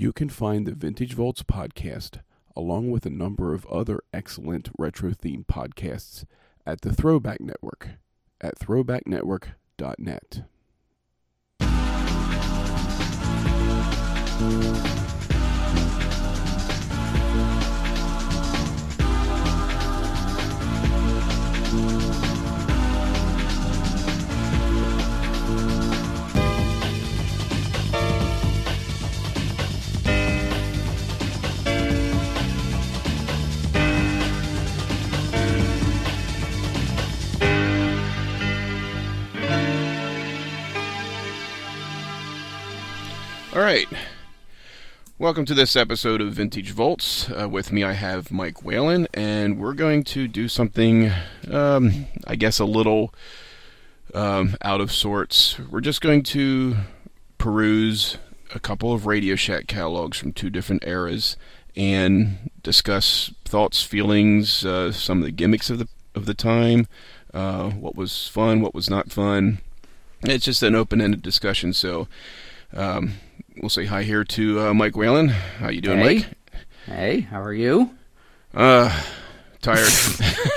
You can find the Vintage Volts podcast, along with a number of other excellent retro themed podcasts, at the Throwback Network at throwbacknetwork.net. All right. Welcome to this episode of Vintage Volts. Uh, with me, I have Mike Whalen, and we're going to do something, um, I guess, a little um, out of sorts. We're just going to peruse a couple of Radio Shack catalogs from two different eras and discuss thoughts, feelings, uh, some of the gimmicks of the of the time, uh, what was fun, what was not fun. It's just an open-ended discussion, so. Um, we'll say hi here to uh, Mike Whalen. How you doing, hey. Mike? Hey, how are you? Uh, tired.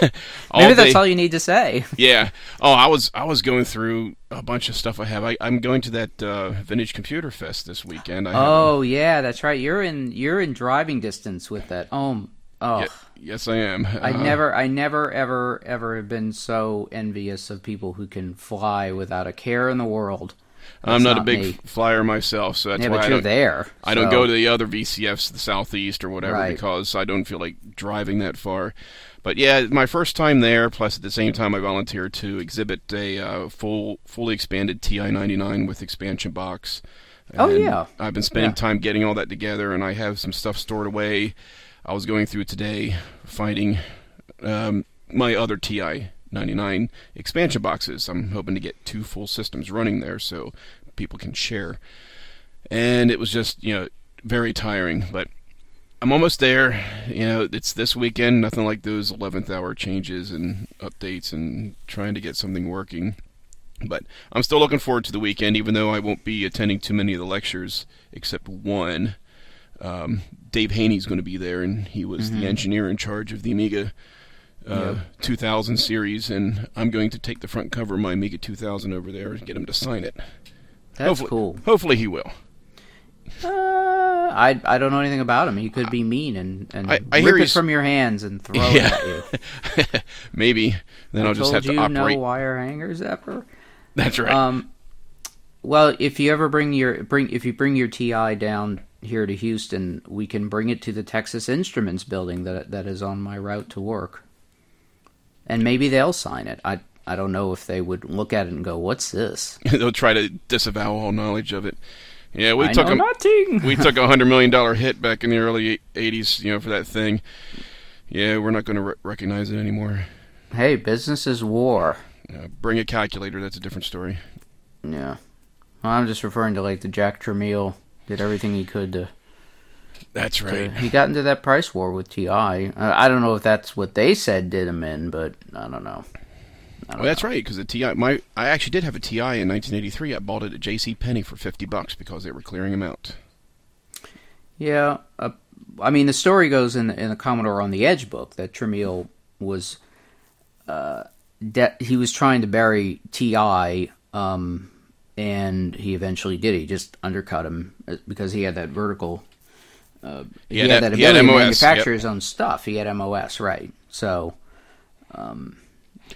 Maybe that's all you need to say. Yeah. Oh, I was I was going through a bunch of stuff I have. I, am going to that uh, Vintage Computer Fest this weekend. I oh yeah, that's right. You're in you're in driving distance with that. Oh, oh. Yeah, yes, I am. I uh, never, I never, ever, ever have been so envious of people who can fly without a care in the world. I'm not, not a big me. flyer myself, so that's yeah, why but I you're don't, there. I don't go to the other VCFs, the southeast or whatever, Right. because I don't feel like driving that far. But yeah, my first time there. Plus, at the same time, I volunteered to exhibit a uh, full, fully expanded TI-99 with expansion box. Oh, yeah. I've been spending Yeah. time getting all that together, and I have some stuff stored away. I was going through today, finding um, my other TI-99 expansion boxes. I'm hoping to get two full systems running there, so people can share. And it was just you know very tiring but i'm almost there. You know it's this weekend nothing like those 11th hour changes and updates and trying to get something working. But i'm still looking forward to the weekend even though i won't be attending too many of the lectures except one. Um, dave Haynie's going to be there and he was the engineer in charge of the amiga uh, 2000 series and i'm going to take the front cover of my amiga 2000 over there and get him to sign it That's hopefully, cool. Hopefully he will. Uh, I I don't know anything about him. He could be mean and and I- I rip hear it from your hands and throw Yeah. it at you. Maybe. Then I will just have to you operate. no wire hangers ever. That's right. Um, well, if you ever bring your bring if you bring your TI down here to Houston, we can bring it to the Texas Instruments building that that is on my route to work, and maybe they'll sign it. I I don't know if they would look at it and go, "What's this?" They'll try to disavow all knowledge of it. Yeah, we I took a nothing. we took a hundred million dollar hit back in the early '80s, you know, for that thing. Yeah, we're not going to re- recognize it anymore. hey, business is war. Bring a calculator. That's a different story. Yeah, I'm just referring to like the Jack Tramiel did everything he could to. That's right. he got into that price war with Ti. I, I don't know if that's what they said did him in, but I don't know. I don't Well, that's right because the TI. My I actually did have a TI in 1983. I bought it at J.C. Penney for 50 bucks because they were clearing them out. Yeah, uh, I mean the story goes in in the Commodore on the Edge book that Tramiel was, uh, de- he was trying to bury Ti, um, and he eventually did. He just undercut him uh, because he had that vertical. Uh, he, had had that- he had ability to manufacture yep. his own stuff. He had MOS, right? So, um,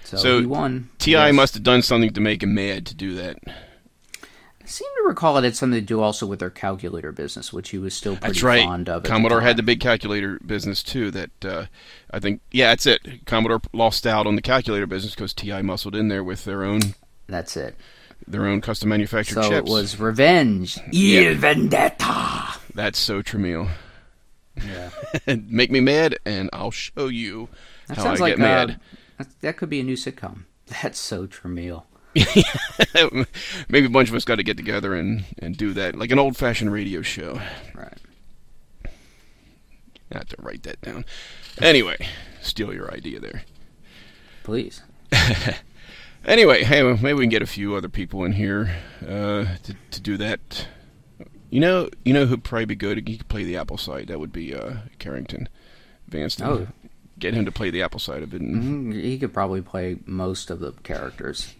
so, So, he won. TI Yes. must have done something to make him mad to do that. I seem to recall it had something to do also with their calculator business, which he was still pretty That's right. fond of. the Commodore had the big calculator business too. That uh, I think, yeah, that's it. Commodore lost out on the calculator business because TI muscled in there with their own That's it. their own custom manufactured So chips. it was revenge. Yeah. Il vendetta. That's so Tramiel. Yeah. Make me mad, and I'll show you That how sounds I like get mad. Uh, that, that could be a new sitcom. That's so Tramiel. Maybe a bunch of us got to get together and, and do that, like an old fashioned radio show. Right. I have to write that down. Anyway, steal your idea there. Please. Anyway, hey, maybe we can get a few other people in here uh, to to do that. You know, you know who'd probably be good. He could play the Apple side. That would be uh, Carrington Vanston. Oh. Get him to play the Apple side of it and, Mm, He could probably play most of the characters.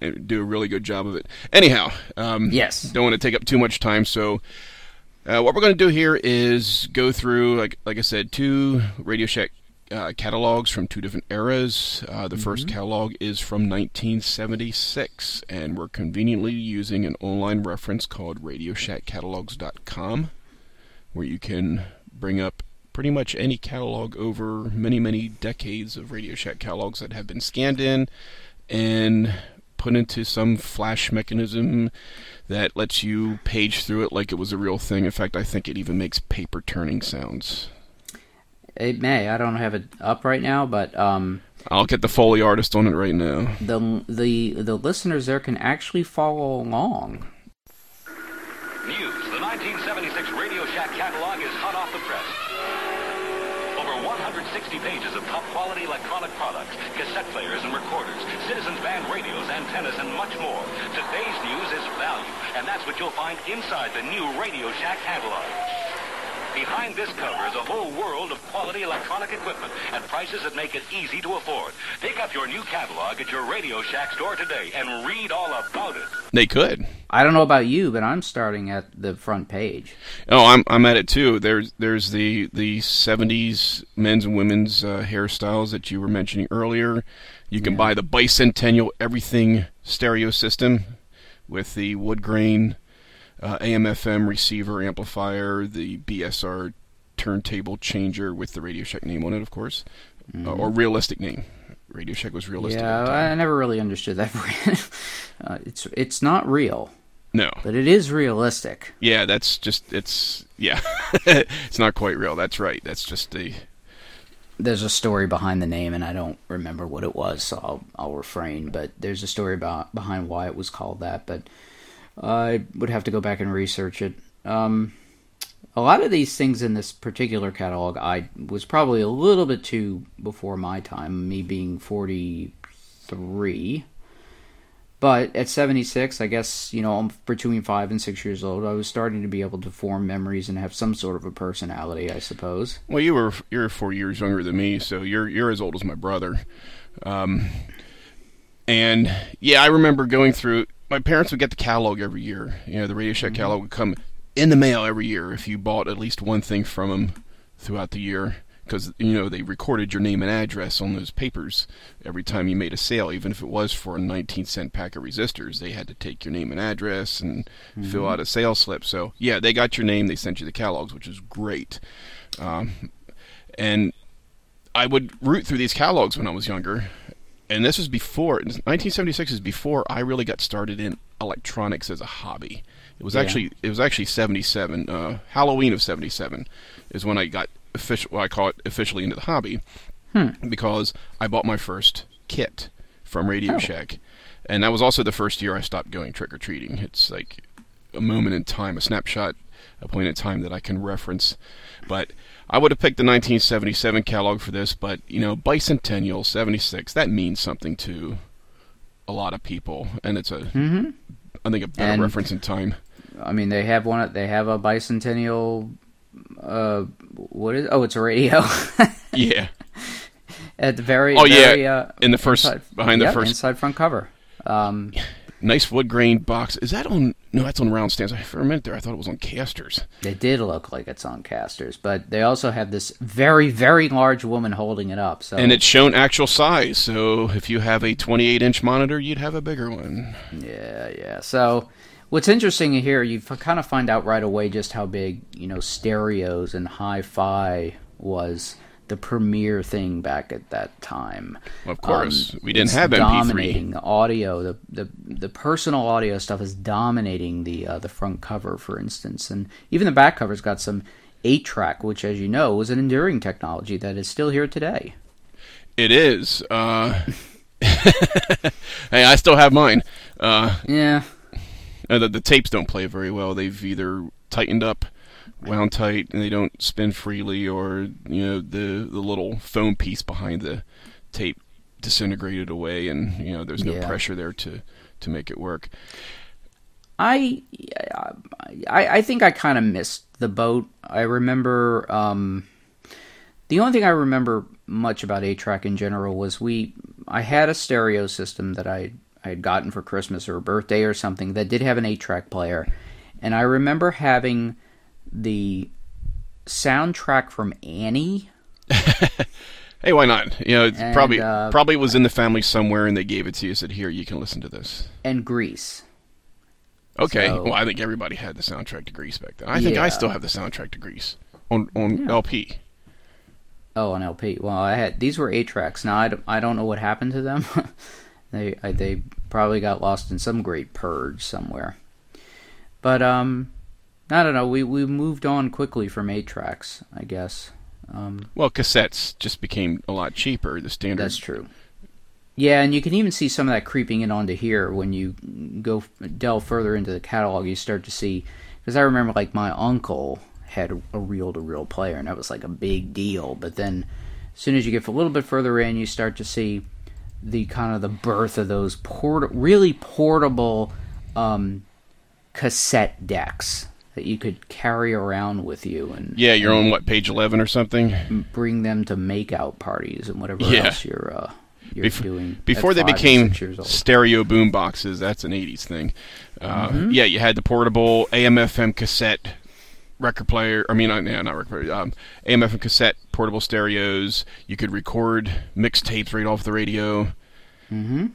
and do a really good job of it. Anyhow, um, Yes. don't want to take up too much time. So, uh, what we're going to do here is go through, like like I said, two Radio Shack uh, catalogs from two different eras. Uh, the first catalog is from 1976, and we're conveniently using an online reference called RadioShackCatalogs.com, where you can bring up pretty much any catalog over many, many decades of Radio Shack catalogs that have been scanned in and put into some flash mechanism that lets you page through it like it was a real thing. In fact, I think it even makes paper turning sounds. It may. I don't have it up right now, but um, I'll get the Foley artist on it right now. the the the listeners there can actually follow along. News. The 1976 Radio Shack catalog is hot off the press. Over 160 pages of top quality electronic products, cassette players and recorders, citizens band radios, antennas, and much more. Today's news is value, and that's what you'll find inside the new Radio Shack catalog. Behind this cover is a whole world of quality electronic equipment at prices that make it easy to afford. Pick up your new catalog at your Radio Shack store today and read all about it. They could. I don't know about you, but I'm starting at the front page. Oh, I'm I'm at it too. There's there's the the 70s men's and women's uh, hairstyles that you were mentioning earlier. You can buy the bicentennial everything stereo system with the wood grain uh, AM/FM receiver amplifier, the BSR turntable changer with the Radio Shack name on it, of course, uh, or realistic name. Radio Shack was realistic. at Yeah, the time. I never really understood that brand. uh, it's it's not real, no, but it is realistic. yeah, that's just it's yeah, it's not quite real. That's right. That's just the There's a story behind the name, and I don't remember what it was, so I'll I'll refrain. But there's a story about behind why it was called that. But I would have to go back and research it. Um, a lot of these things in this particular catalog, I was probably a little bit too before my time. Me being 43. But at 76, I guess, you know, I'm between 5 and 6 years old, I was starting to be able to form memories and have some sort of a personality, I suppose. Well, you were you're four years younger than me, so you're you're as old as my brother. Um, and yeah, I remember going through. My parents would get the catalog every year. You know, the Radio Shack catalog would come in the mail every year if you bought at least one thing from them throughout the year. Because you know they recorded your name and address on those papers every time you made a sale, even if it was for a 19 cent pack of resistors. They had to take your name and address and fill out a sales slip. So yeah, they got your name. They sent you the catalogs, which is great. Um, and I would root through these catalogs when I was younger, and this was before 1976 is before I really got started in electronics as a hobby. It was Yeah. actually it was actually 77 uh, Halloween of 77 is when I got official well, I call it officially into the hobby because I bought my first kit from Radio Oh. Shack, and that was also the first year I stopped going trick or treating. It's like a moment in time, a snapshot, a point in time that I can reference. But I would have picked the 1977 catalog for this, but you know, bicentennial 76 that means something to a lot of people, and it's a I think a better And- reference in time. I mean, they have one. They have a bicentennial. Uh, what is? Oh, it's a radio. Yeah, At the very. Oh, yeah, uh, in the first- inside- behind the yeah, first- inside front cover. Um, nice wood grain box. Is that on? No, that's on round stands. I for a minute there, I thought it was on casters. it did look like it's on casters, but they also have this very, very large woman holding it up. So And it's shown actual size, so if you have a 28 inch monitor, you'd have a bigger one. Yeah, yeah. So, what's interesting here, you kind of find out right away just how big, you know, stereos and hi-fi was the premier thing back at that time. Of course, Um, we didn't have MP3. dominating the audio. The, the the personal audio stuff is dominating the uh, the front cover, for instance, and even the back cover's got some eight track, which, as you know, was an enduring technology that is still here today. It is. Uh, hey, I still have mine. Uh, Yeah, uh, the, the tapes don't play very well. They've either tightened up, wound tight, and they don't spin freely, or you know the the little foam piece behind the tape disintegrated away, and you know there's no Yeah. pressure there to to make it work. I, I, I think I kind of missed the boat. I remember um, the only thing I remember much about eight track in general was we. I had a stereo system that I I had gotten for Christmas or a birthday or something that did have an eight track player, and I remember having the soundtrack from Annie. Hey, why not? You know, it's And, probably uh, probably was in the family somewhere, and they gave it to you. Said, "Here, you can listen to this." and Grease. Okay. So- well, I think everybody had the soundtrack to Grease back then. I think I still have the soundtrack to Grease on on Yeah. LP. Oh, on LP. Well, I had these were eight tracks. Now I don't, I don't know what happened to them. they I, they probably got lost in some great purge somewhere. But um, I don't know. We we moved on quickly from eight tracks. I guess. Um, Well, cassettes just became a lot cheaper. The standard. that's true. Yeah, and you can even see some of that creeping in onto here when you go delve further into the catalog. You start to see because I remember like my uncle had a reel-to-reel player, and that was like a big deal. But then, as soon as you get a little bit further in, you start to see the kind of the birth of those port- really portable um, cassette decks that you could carry around with you and Yeah, you're on what page eleven or something. bring them to makeout parties and whatever Yeah. else you're uh, you're Bef- doing Before they became six years old. stereo boom boxes, that's an '80s thing. Uh, Mm-hmm. Yeah, you had the portable AM/FM cassette record player. I mean, uh, yeah, not record player. Um, AM/FM cassette portable stereos. You could record mixtapes right off the radio. mm-hmm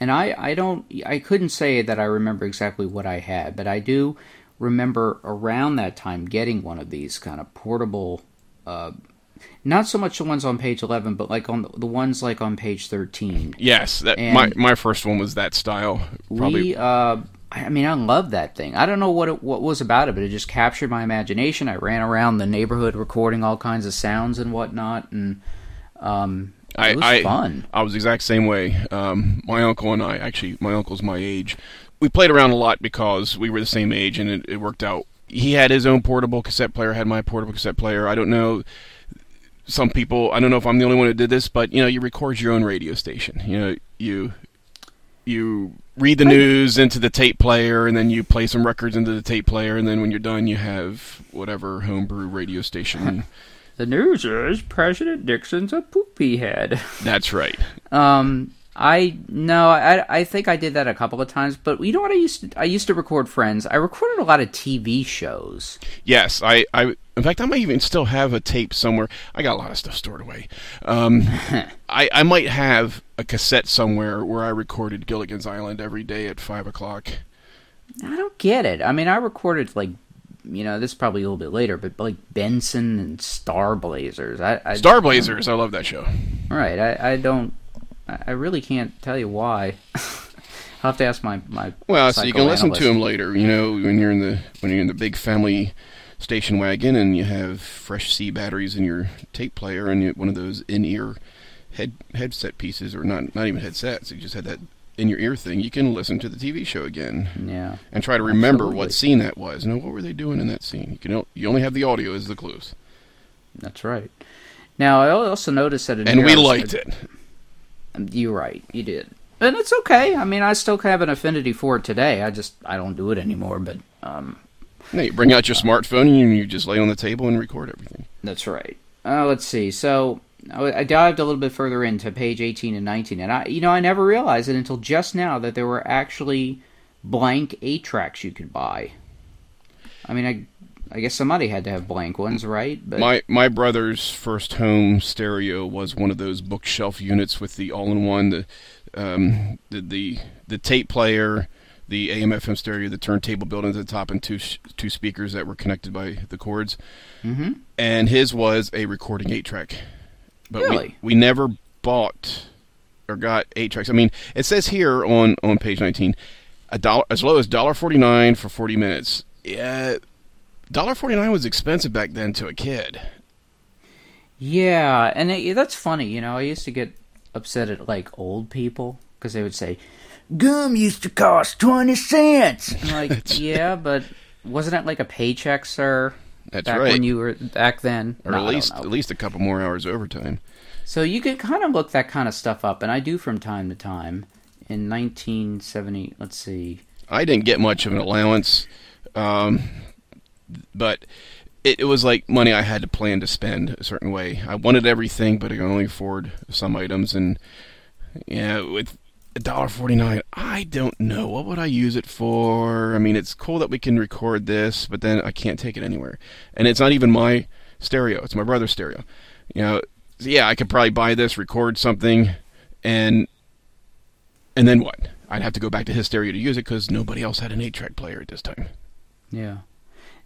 And I, I don't I couldn't say that I remember exactly what I had, but I do remember around that time getting one of these kind of portable uh, not so much the ones on page 11 but like on the, the ones like on page 13 Yes, that my my first one was that style. Probably we uh I mean I love that thing. I don't know what it, what was about it but it just captured my imagination. I ran around the neighborhood recording all kinds of sounds and whatnot and um I, it was I, fun. I was the exact same way. Um, my uncle and I, actually, my uncle's my age. We played around a lot because we were the same age, and it, it worked out. He had his own portable cassette player. I had my portable cassette player. I don't know. Some people, I don't know if I'm the only one who did this, but you know, you record your own radio station. You know, you you read the news into the tape player, and then you play some records into the tape player, and then when you're done, you have whatever homebrew radio station. The news is President Nixon's a poopy head. That's right. Um, I no, I I think I did that a couple of times, but you know what I used to I used to record Friends. I recorded a lot of TV shows. Yes, I, I. In fact, I might even still have a tape somewhere. I got a lot of stuff stored away. Um, I, I might have a cassette somewhere where I recorded Gilligan's Island every day at five o'clock. I don't get it. I mean, I recorded like you know this is probably a little bit later, but like Benson and Star Blazers. I, I Star Blazers, I love that show. Right. I I don't. I really can't tell you why. I'll have to ask my my. Well, so you can listen to them later. You know, when you're in the when you're in the big family station wagon and you have fresh C batteries in your tape player and you, one of those in-ear head headset pieces, or not not even headsets. You just had that in your ear thing. You can listen to the TV show again. Yeah. and try to remember Absolutely. what scene that was. You know, what were they doing in that scene? You can you only have the audio as the clues, That's right. Now I also noticed that in and we liked it. You're right. You did, and it's okay. I mean, I still have an affinity for it today. I just I don't do it anymore. But um, No, you bring out your smartphone and you just lay on the table and record everything. that's right. Uh, let's see. So I dived a little bit further into page 18 and 19, and I you know I never realized it until just now that there were actually blank eight tracks you could buy. I mean, I I guess somebody had to have blank ones, right? But My my brother's first home stereo was one of those bookshelf units with the all-in-one, the um, the, the the tape player, the AM/FM stereo, the turntable built into the top, and two sh- two speakers that were connected by the cords. hmm And his was a recording eight-track. But Really? we, we never bought or got eight tracks. I mean, it says here on on page nineteen, a dollar as low as dollar forty nine for forty minutes. Yeah, dollar forty nine was expensive back then to a kid. Yeah, and it, that's funny. You know, I used to get upset at like old people because they would say, "Gum used to cost twenty cents." I'm like, yeah, but wasn't it like a paycheck, sir? That's back right. when you were back then, or No, at least at least a couple more hours overtime. So you could kind of look that kind of stuff up, and I do from time to time. In 1970, let's see, I didn't get much of an allowance, um, but it, it was like money I had to plan to spend a certain way. I wanted everything, but I could only afford some items, and yeah, with a dollar forty nine, I don't know what would I use it for. I mean, it's cool that we can record this, but then I can't take it anywhere, and it's not even my stereo; it's my brother's stereo. You know, yeah, I could probably buy this, record something, and and then what? I'd have to go back to his stereo to use it because nobody else had an eight-track player at this time. Yeah.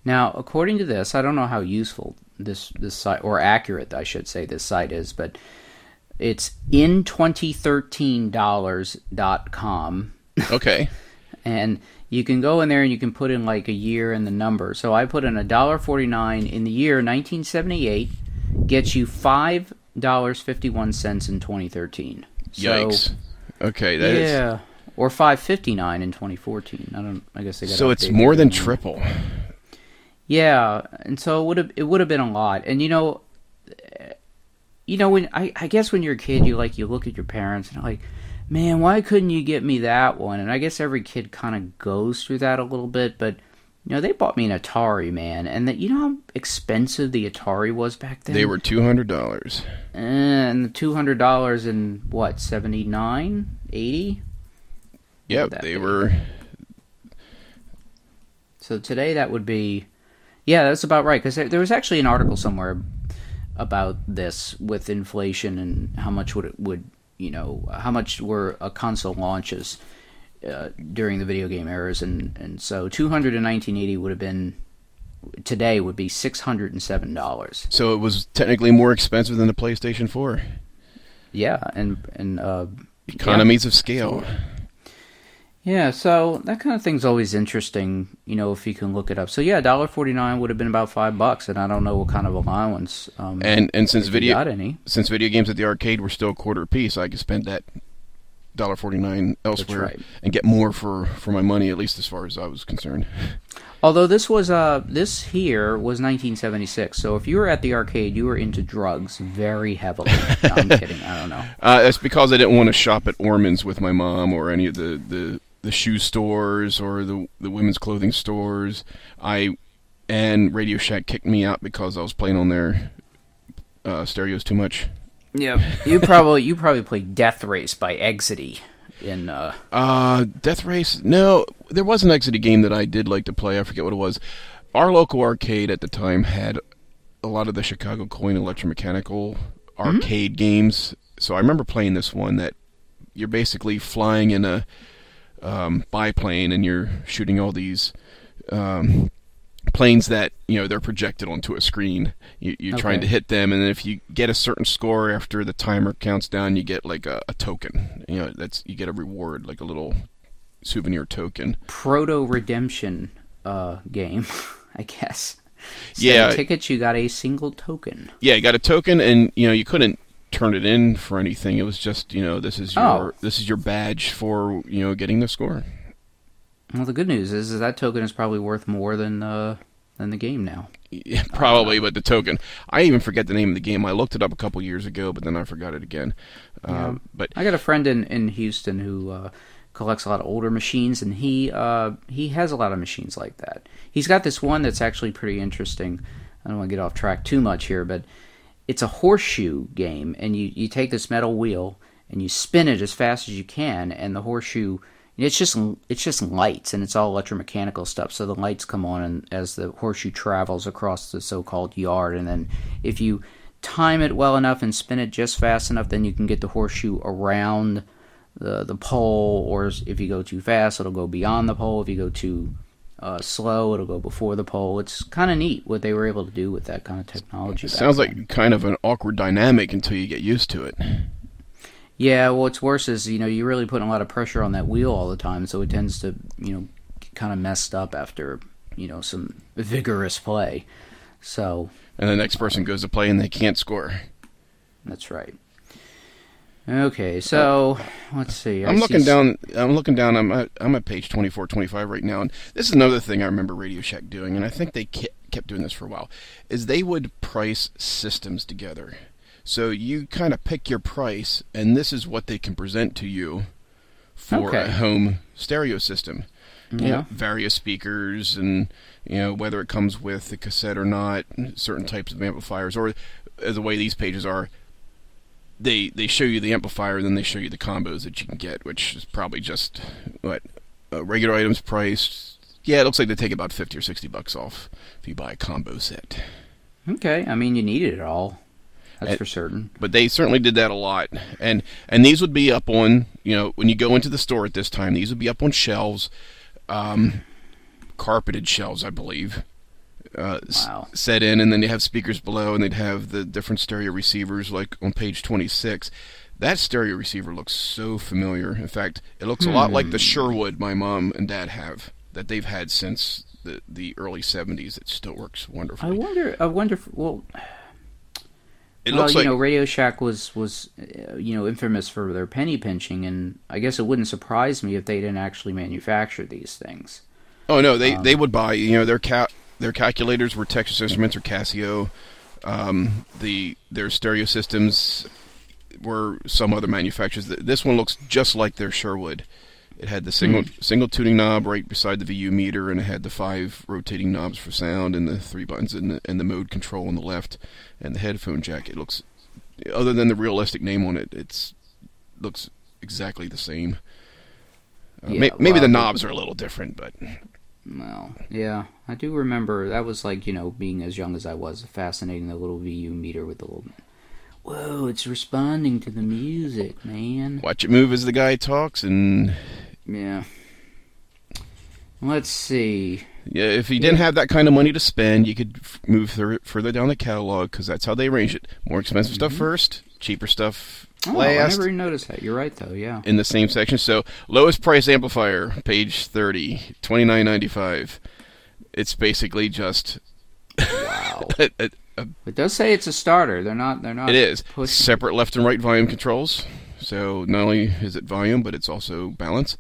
Now, according to this, I don't know how useful this this site or accurate I should say this site is, but it's in 2013 dollars.com Okay. and you can go in there and you can put in like a year and the number. So I put in a dollar 49 in the year 1978 gets you $5.51 in 2013. So, Yikes. Okay, that is. yeah. Or 559 in 2014. I don't I guess they got So it's more than triple. Yeah, and so it would have it would have been a lot. And you know, you know when I I guess when you're a kid, you like you look at your parents and you're like, man, why couldn't you get me that one? And I guess every kid kind of goes through that a little bit, but. You know, they bought me an Atari, man, and that you know how expensive the Atari was back then. They were two hundred dollars. and two hundred dollars in what seventy nine, eighty. Yep, they be? were. So today that would be, yeah, that's about right. Because there, there was actually an article somewhere about this with inflation and how much would it would you know how much were a console launches uh, during the video game eras, and and so two hundred in nineteen eighty would have been today would be six hundred and seven dollars. So it was technically more expensive than the PlayStation Four. Yeah, and and uh, Economies of scale. Yeah, so that kind of thing's always interesting, you know, if you can look it up. So yeah, dollar forty nine would have been about five bucks, and I don't know what kind of allowance. Um, And and since video got any, since video games at the arcade were still a quarter a piece, I could spend that dollar forty nine elsewhere right. and get more for for my money, at least as far as I was concerned. although this was uh this here was nineteen seventy six. So if you were at the arcade, you were into drugs very heavily. No, I'm kidding. I don't know. Uh, that's because I didn't want to shop at Orman's with my mom or any of the, the, the shoe stores or the the women's clothing stores. I and Radio Shack kicked me out because I was playing on their uh, stereos too much. Yeah, you probably you probably played Death Race by Exidy in uh Uh, Death Race? No, there was an Exidy game that I did like to play. I forget what it was. Our local arcade at the time had a lot of the Chicago Coin electromechanical arcade games. So I remember playing this one that you're basically flying in a um, biplane and you're shooting all these um, planes that you know they're projected onto a screen. You, you're trying to hit them, and if you get a certain score after the timer counts down, you get like a, a token. You know that's you get a reward, like a little souvenir token. proto redemption uh game, I guess. Yeah. tickets, you got a single token. Yeah, you got a token, and you know you couldn't turn it in for anything. It was just you know this is your Oh. this is your badge for you know getting the score. Well, the good news is, is that token is probably worth more than uh, than the game now. Yeah, probably, but the token. I even forget the name of the game. I looked it up a couple years ago, but then I forgot it again. Um, but I got a friend in, in Houston who uh, collects a lot of older machines, and he uh, he has a lot of machines like that. He's got this one that's actually pretty interesting. I don't want to get off track too much here, but it's a horseshoe game, and you, you take this metal wheel and you spin it as fast as you can, and the horseshoe it's just it's just lights and it's all electromechanical stuff. So the lights come on and as the horseshoe travels across the so-called yard, and then if you time it well enough and spin it just fast enough, then you can get the horseshoe around the the pole. Or if you go too fast, it'll go beyond the pole. If you go too uh, slow, it'll go before the pole. It's kind of neat what they were able to do with that kind of technology. it sounds then. like kind of an awkward dynamic until you get used to it. Yeah, well, what's worse is you know you're really putting a lot of pressure on that wheel all the time, so it tends to you know kind of messed up after you know some vigorous play. So And the next person goes to play and they can't score. that's right. Okay, so let's see. I I'm looking s- down. I'm looking down. I'm at, I'm at page 24, 25 right now, and this is another thing I remember Radio Shack doing, and I think they kept doing this for a while. Is they would price systems together, so you kind of pick your price, and this is what they can present to you for Okay. a home stereo system. Yeah. various speakers and you know whether it comes with the cassette or not, certain types of amplifiers, or uh, the way these pages are. They they show you the amplifier and then they show you the combos that you can get, which is probably just what uh, regular items price. Yeah, it looks like they take about fifty or sixty bucks off if you buy a combo set. Okay. I mean, you needed it all. That's And- for certain. but they certainly did that a lot and and these would be up on you know when you go into the store at this time these would be up on shelves um carpeted shelves i believe uh, s- set in and then they have speakers below and they'd have the different stereo receivers like on page 26 that stereo receiver looks so familiar in fact it looks a lot like the sherwood my mom and dad have that they've had since the, the early 70s it still works wonderfully. I wonder. I wonder. If, well, it well, you like know, Radio Shack was was uh, you know infamous for their penny pinching, and I guess it wouldn't surprise me if they didn't actually manufacture these things. Oh no, they Um, they would buy. You know, their ca- their calculators were Texas Instruments or Casio. Um, the their stereo systems were some other manufacturers. This one looks just like their Sherwood. It had the single single tuning knob right beside the VU meter, and it had the five rotating knobs for sound, and the three buttons, and the, and the mode control on the left, and the headphone jack. It looks, other than the realistic name on it, it's looks exactly the same. Uh, Yeah, may- maybe the- knobs are a little different, but Well, yeah, I do remember that was like you know being as young as I was, fascinating the little VU meter with the little. Whoa! It's responding to the music, man. watch it move as the guy talks and Yeah. Let's see. yeah if you didn't have that kind of money to spend you could f- move fur- further down the catalog because that's how they arrange it more expensive stuff mm-hmm. first cheaper stuff Oh, I never even noticed that. You're right, though. Yeah. in the same section so lowest price amplifier page 30 29.95 it's basically just Wow. a, a, a, it does say it's a starter. They're not. They're not. it is pushing. separate left and right volume controls so not only is it volume but it's also balance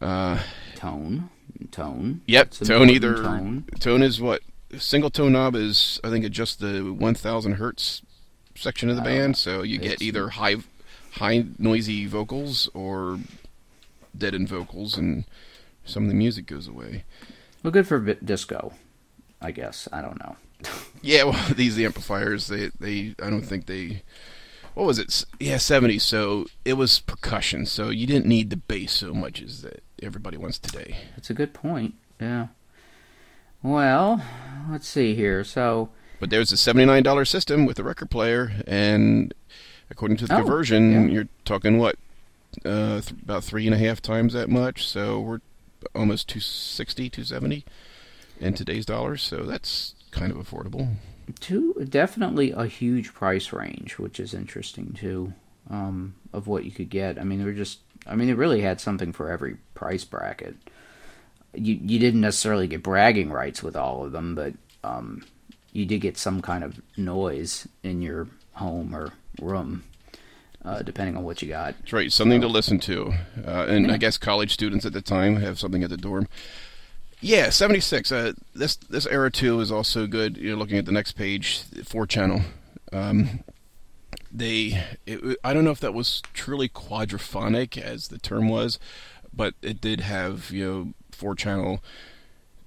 uh, tone. Tone. Yep, It's tone either Tone. tone is what single tone knob is I think it just the 1000 hertz section of the I don't know. band, so you get either high high noisy vocals or deadened vocals, and some of the music goes away. Well, good for disco. I guess. I don't know. Yeah, well, these amplifiers they they I don't think they. What was it? Yeah, 70s. So it was percussion. So you didn't need the bass so much as that everybody wants today. That's a good point. Yeah. Well, let's see here. So, But there's a seventy-nine dollar system with a record player, and according to the Oh, conversion, yeah. you're talking what uh, th- about three and a half times that much. So we're almost 260, 270 in today's dollars. So that's kind of affordable. two definitely a huge price range, which is interesting too. Um, of what you could get. I mean, they were just. I mean, it really had something for every price bracket. You you didn't necessarily get bragging rights with all of them, but um, you did get some kind of noise in your home or room, uh, depending on what you got. That's right, something to listen to. Uh, and I guess college students at the time have something at the dorm. Yeah, 76. Uh, this this era too is also good. You're looking at the next page, four channel. Um, they, it, I don't know if that was truly quadraphonic as the term was, but it did have you know four channel,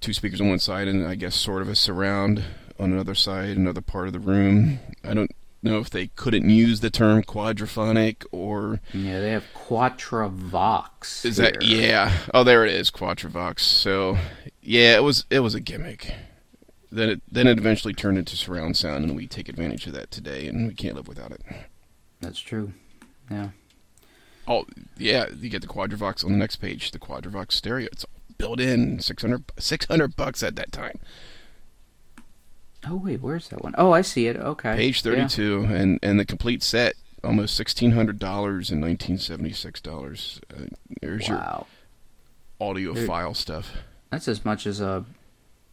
two speakers on one side, and I guess sort of a surround on another side, another part of the room. I don't know if they couldn't use the term quadraphonic or Yeah, they have Quatravox. is that yeah? Oh, there it is, Quatravox. So, yeah, it was it was a gimmick. Then it then it eventually turned into surround sound, and we take advantage of that today, and we can't live without it. That's true. Yeah. Oh, yeah, you get the Quatravox on the next page. The Quatravox stereo, it's built in 600, 600 bucks at that time. Oh wait, where's that one? Oh, I see it. Okay. Page Yeah. thirty-two, and and the complete set, almost sixteen hundred dollars and nineteen seventy-six dollars. Uh, there's Wow. your audio There- file stuff. That's as much as a.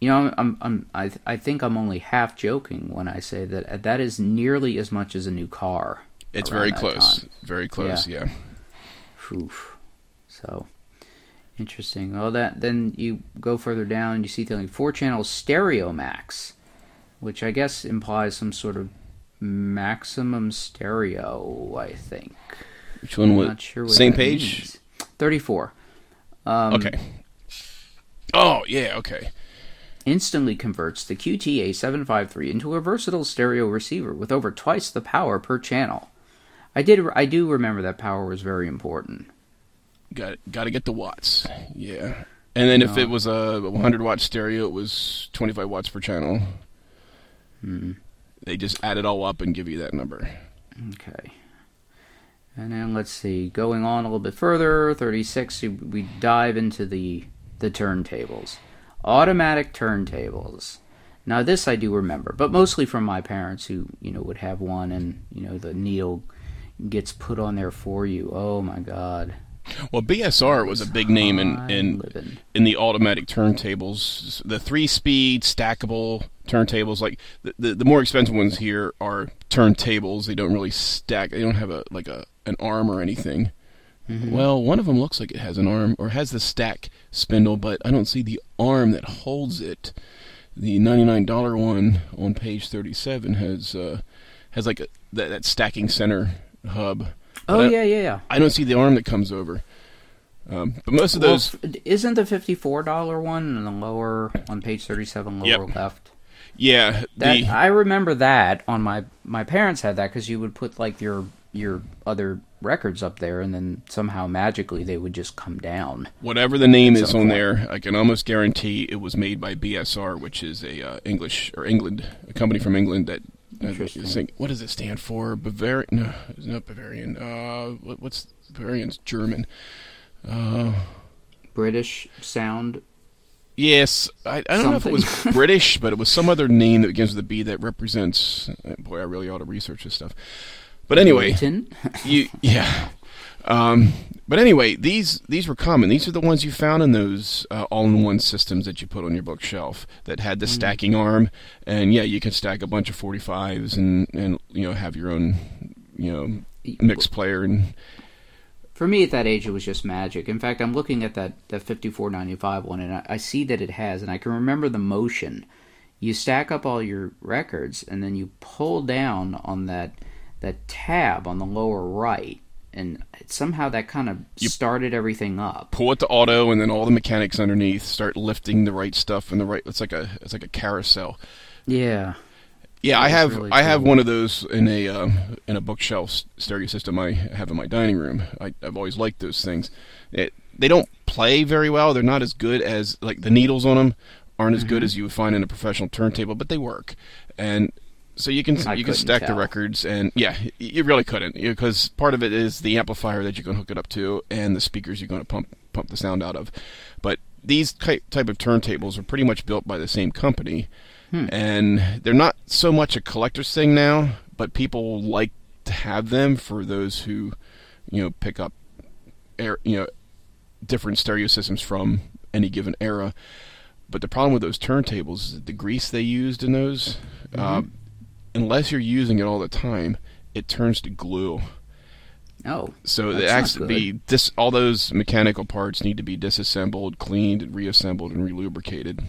You know, I'm, I'm, I, I think I'm only half joking when I say that that is nearly as much as a new car. It's very close, time. very close. yeah. Oof. So interesting. Well, that then you go further down, you see something four channel stereo max, which I guess implies some sort of maximum stereo. I think. Which one was not sure same page? means. Thirty four. Um, okay. Oh yeah, okay. instantly converts the QTA753 into a versatile stereo receiver with over twice the power per channel. I did I do remember that power was very important. Got got to get the watts. Yeah. And then if it was a 100 watt stereo, it was 25 watts per channel. Mm-hmm. They just add it all up and give you that number. Okay. And then let's see, going on a little bit further, 36, we- we dive into the the turntables. Automatic turntables. Now this I do remember, but mostly from my parents who, you know, would have one and, you know, the needle gets put on there for you. Oh my god. Well, BSR was a big name in in in the automatic turntables. The three speed stackable turntables, like the, the the more expensive ones here are turntables. They don't really stack. They don't have a like a an arm or anything. Well, one of them looks like it has an arm or has the stack spindle, but I don't see the arm that holds it. The ninety-nine dollar one on page thirty-seven has uh, has like a, that, that stacking center hub. Oh I- yeah, yeah, yeah. I don't see the arm that comes over. Um, but most of those, f- isn't the fifty-four dollar one in the lower on page thirty-seven, lower Yep. left? yeah, That the I remember that on my my parents had that because you would put like your your other records up there, and then somehow magically they would just come down. whatever the name is on point. there, I can almost guarantee it was made by BSR, which is a uh, English or England, a company from England that. Interesting. what does it stand for? Bavarian? No, it's not Bavarian. Uh, what, what's Bavarian's German? Uh, British sound. yes, I, I don't know if it was British, but it was some other name that begins with a B that represents. Boy, I really ought to research this stuff. But anyway, you yeah um but anyway these these were common these are the ones you found in those uh, all-in-one systems that you put on your bookshelf that had the stacking arm and yeah you can stack a bunch of 45s and and you know have your own you know mix player and For me at that age, it was just magic. In fact, I'm looking at that that 5495 one, and I, I see that it has, and I can remember the motion. You stack up all your records, and then you pull down on that that tab on the lower right, and somehow that kind of you started everything up. pull it to auto and then all the mechanics underneath start lifting the right stuff and the right it's like a it's like a carousel Yeah. Yeah, I have really I have one of those in a um, in a bookshelf stereo system I have in my dining room. I, I've always liked those things. It, they don't play very well. They're not as good as like the needles on them aren't as good Mm-hmm. as you would find in a professional turntable, but they work. And so you can I you can stack the records and yeah, you really couldn't because part of it is the amplifier that you're going to hook it up to and the speakers you're going to pump pump the sound out of. But these type type of turntables are pretty much built by the same company and they're not so much a collector's thing now, but people like to have them for those who, you know, pick up, air, you know, different stereo systems from any given era. But the problem with those turntables is that the grease they used in those, uh, unless you're using it all the time, it turns to glue. Oh. So it has to be dis- all those mechanical parts need to be disassembled, cleaned, and reassembled and relubricated.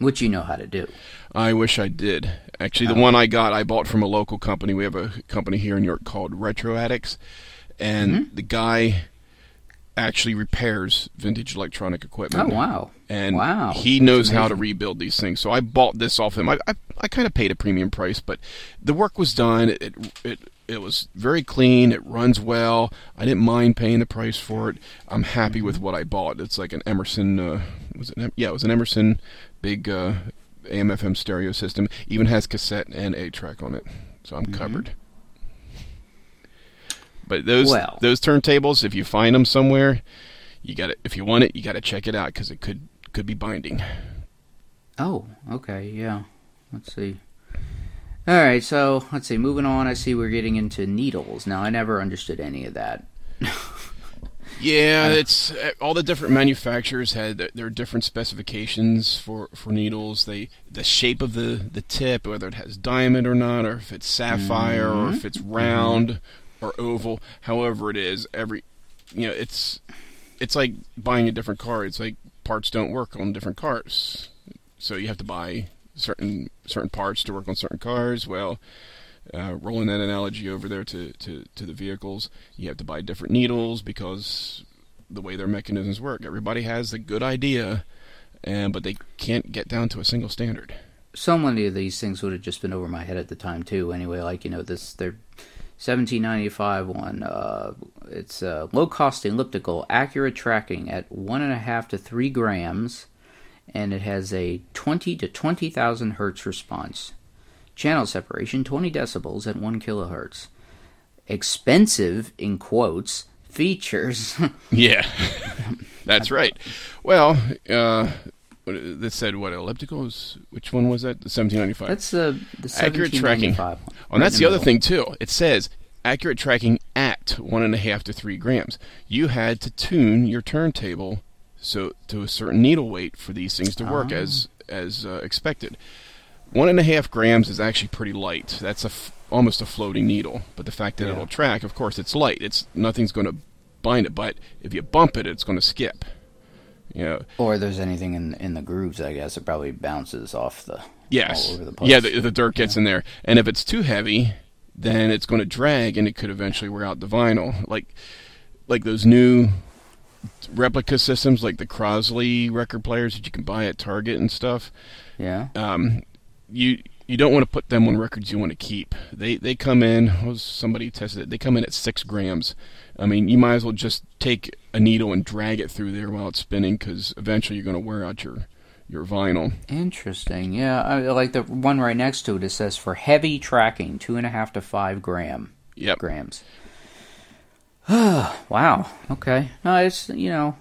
Which you know how to do. I wish I did. Actually, the oh. one I got, I bought from a local company. We have a company here in New York called Retro Addicts, and mm-hmm. the guy actually repairs vintage electronic equipment. Oh, wow. And Wow. he knows how to rebuild these things. So I bought this off him. I I, I kind of paid a premium price, but the work was done. It it it was very clean. It runs well. I didn't mind paying the price for it. I'm happy with Mm-hmm. what I bought. It's like an Emerson. Uh, was it? Yeah, it was an Emerson big uh, AM/FM stereo system. Even has cassette and a track on it, so Mm-hmm. I'm covered. But those Well. those turntables, if you find them somewhere, you got If you want it, you got to check it out because it could could be binding. Oh, okay, yeah. Let's see. All right, so let's see. Moving on, I see we're getting into needles. Now, I never understood any of that. Yeah, it's uh, all the different manufacturers had th- their different specifications for, for needles. They the shape of the, the tip, whether it has diamond or not, or if it's sapphire, or if it's round or oval. However, it is every you know it's it's like buying a different car. It's like parts don't work on different cars, so you have to buy certain certain parts to work on certain cars. Well, uh, rolling that analogy over there to, to, to the vehicles, you have to buy different needles because the way their mechanisms work. Everybody has a good idea, and but they can't get down to a single standard. So many of these things would have just been over my head at the time too. Anyway, like you know this, they're 1795 one. Uh, it's a low cost elliptical, accurate tracking at one and a half to three grams, and it has a 20 to 20,000 hertz response. Channel separation 20 decibels at one kilohertz. Expensive in quotes features. Yeah, that's right. Well, uh, what, that said what ellipticals? Which one was that? The 1795. That's the the accurate tracking. one. Oh, and that's Right the other thing too. It says accurate tracking at one and a half to three grams. You had to tune your turntable so to a certain needle weight for these things to work Ah. as as uh, expected. One and a half grams is actually pretty light. That's a f- almost a floating needle. But the fact that Yeah. it'll track, of course, it's light. It's nothing's going to bind it. But if you bump it, it's going to skip. You know, Or there's anything in in the grooves, I guess. It probably bounces off the Yes. all over the. Yeah, the, the dirt gets in there, and if it's too heavy, then it's going to drag, and it could eventually wear out the vinyl. Like, like those new replica systems, like the Crosley record players that you can buy at Target and stuff. yeah. Um, you you don't want to put them on records you want to keep. They they come in. Was somebody tested it? They come in at six grams. I mean, you might as well just take a needle and drag it through there while it's spinning, because eventually you're going to wear out your your vinyl. Interesting. Yeah, I like the one right next to it. It says for heavy tracking, two and a half to five gram Yep. grams. wow. Okay. No, it's you know.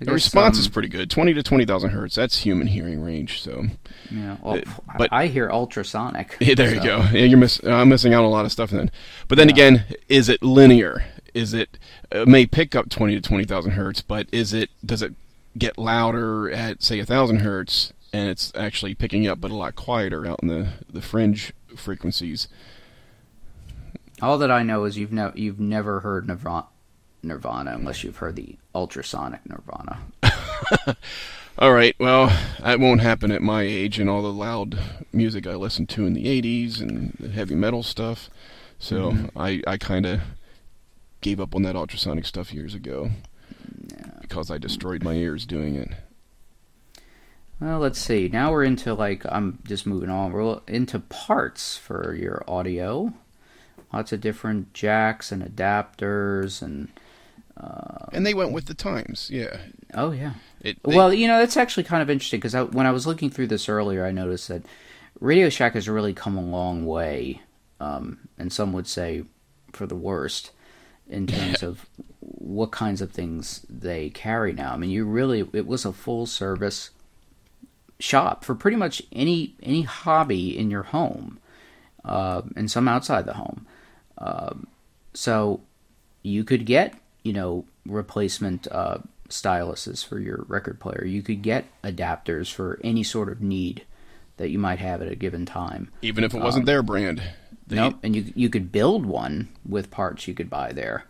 I The guess, response is um, pretty good. Twenty to twenty thousand hertz. That's human hearing range. So Yeah. Well, pff, but- I hear ultrasonic. yeah, there you go. Yeah, you're miss, uh, I'm missing out on a lot of stuff then. But then again, is it linear? Is it, it may pick up twenty to twenty thousand hertz, but is it does it get louder at say a thousand hertz and it's actually picking up but a lot quieter out in the the fringe frequencies? All that I know is you've never you've never heard Nirvana, Nirvana unless you've heard the ultrasonic Nirvana. All right, well, that won't happen at my age and all the loud music I listened to in the 80s and the heavy metal stuff. So mm-hmm. I, I kind of gave up on that ultrasonic stuff years ago because I destroyed my ears doing it. Well, let's see. Now we're into like I'm just moving on. We're into parts for your audio. Lots of different jacks and adapters and And they went with the times, yeah. oh yeah. It, they- Well, you know that's actually kind of interesting because when I was looking through this earlier, I noticed that Radio Shack has really come a long way, um, and some would say for the worst in terms of what kinds of things they carry now. I mean, you really it was a full service shop for pretty much any any hobby in your home, uh, and some outside the home. Um, so you could get you know replacement uh, styluses for your record player. You could get adapters for any sort of need that you might have at a given time. even if it wasn't their brand. Nope, and you you could build one with parts you could buy there,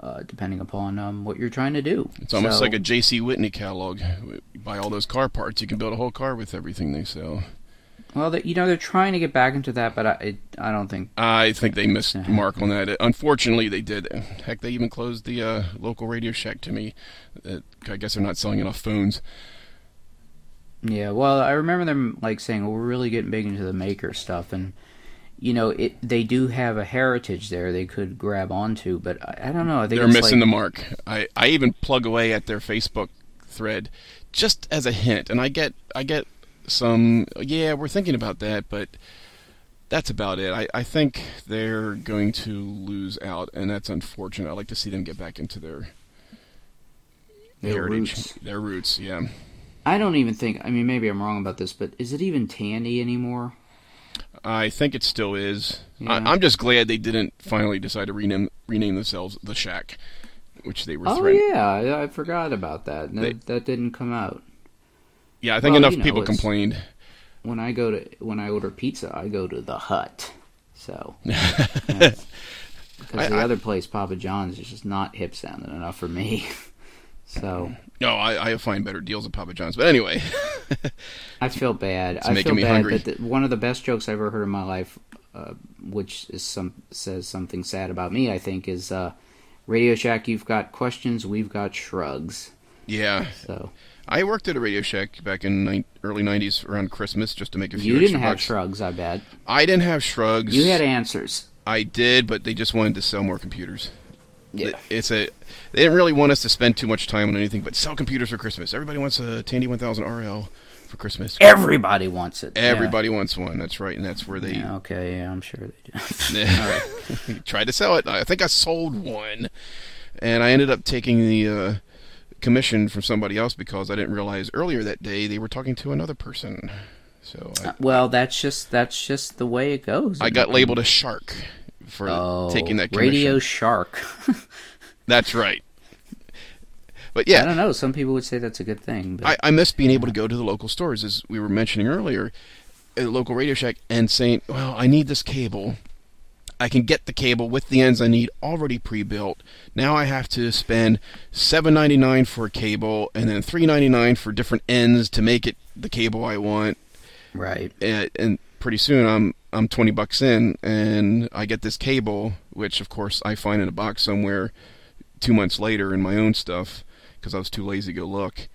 uh, depending upon um, what you're trying to do. It's almost So- like a J.C. Whitney catalog. You buy all those car parts, you can build a whole car with everything they sell. well, they, you know, they're trying to get back into that, but I it, I don't think. I think they missed the mark on that. Unfortunately, they did. Heck, they even closed the uh, local Radio Shack to me. Uh, I guess they're not selling enough phones. Yeah, well, I remember them like saying, "Well, we're really getting big into the maker stuff," and you know, it they do have a heritage there they could grab onto, but I, I don't know. I think They're it's missing like, the mark. I, I even plug away at their Facebook thread just as a hint, and I get I get some yeah we're thinking about that, but that's about it. I, I think they're going to lose out, and that's unfortunate. I'd like to see them get back into their Their heritage, roots. their roots. Yeah, I don't even think. I mean, maybe I'm wrong about this, but is it even Tandy anymore? I think it still is. I, Yeah. I'm just glad they didn't finally decide to rename rename themselves the Shack, which they were Oh threatening. yeah, I, I forgot about that. No, They- that didn't come out. Yeah, I think Well, enough you know, people complained. When I go to when I order pizza, I go to the Hut. So because the I- other place, Papa John's, is just not hip sounding enough for me. so No, I, I find better deals at Papa John's. But anyway, I feel bad. I making feel me bad hungry. that the, one of the best jokes I've ever heard in my life, uh, which is some says something sad about me, I think, is uh, Radio Shack. You've got questions, we've got shrugs. yeah, So I worked at a Radio Shack back in ni- early '90s around Christmas just to make a few. You didn't have bucks. shrugs, I bet. I didn't have shrugs. You had answers. I did, but they just wanted to sell more computers. Yeah. It's a. They didn't really want us to spend too much time on anything, but sell computers for Christmas. Everybody wants a Tandy 1000 RL for Christmas. Everybody wants it. Yeah. Everybody wants one. That's right, and that's where they Yeah, okay, yeah, I'm sure they do. tried to sell it. I think I sold one, and I ended up taking the uh, commission from somebody else because I didn't realize earlier that day they were talking to another person. So I, well, that's just that's just the way it goes. I got labeled a shark for oh, taking that commission. Radio Shark. That's right. But yeah, I don't know. Some people would say that's a good thing, but I, I miss being able to go to the local stores, as we were mentioning earlier, at local Radio Shack, and saying, "Well, I need this cable. I can get the cable with the ends I need already pre-built. Now I have to spend seven ninety nine for a cable, and then three ninety nine for different ends to make it the cable I want. right. And, and pretty soon I'm I'm twenty bucks in, and I get this cable, which of course I find in a box somewhere two months later in my own stuff because I was too lazy to go look."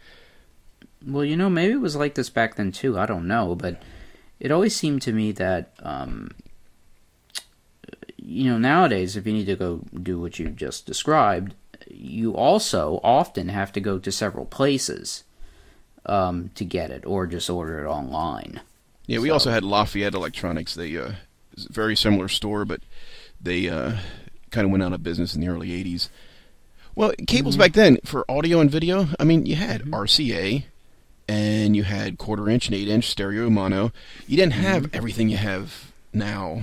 Well, you know, maybe it was like this back then too. I don't know, but it always seemed to me that, um, you know, nowadays if you need to go do what you just described, you also often have to go to several places um, to get it, or just order it online. Yeah, we So- also had Lafayette Electronics. They uh, very similar store, but they uh, kind of went out of business in the early '80s. Well, cables back then for audio and video. I mean, you had RCA, and you had quarter inch and eight inch stereo mono. You didn't have everything you have now.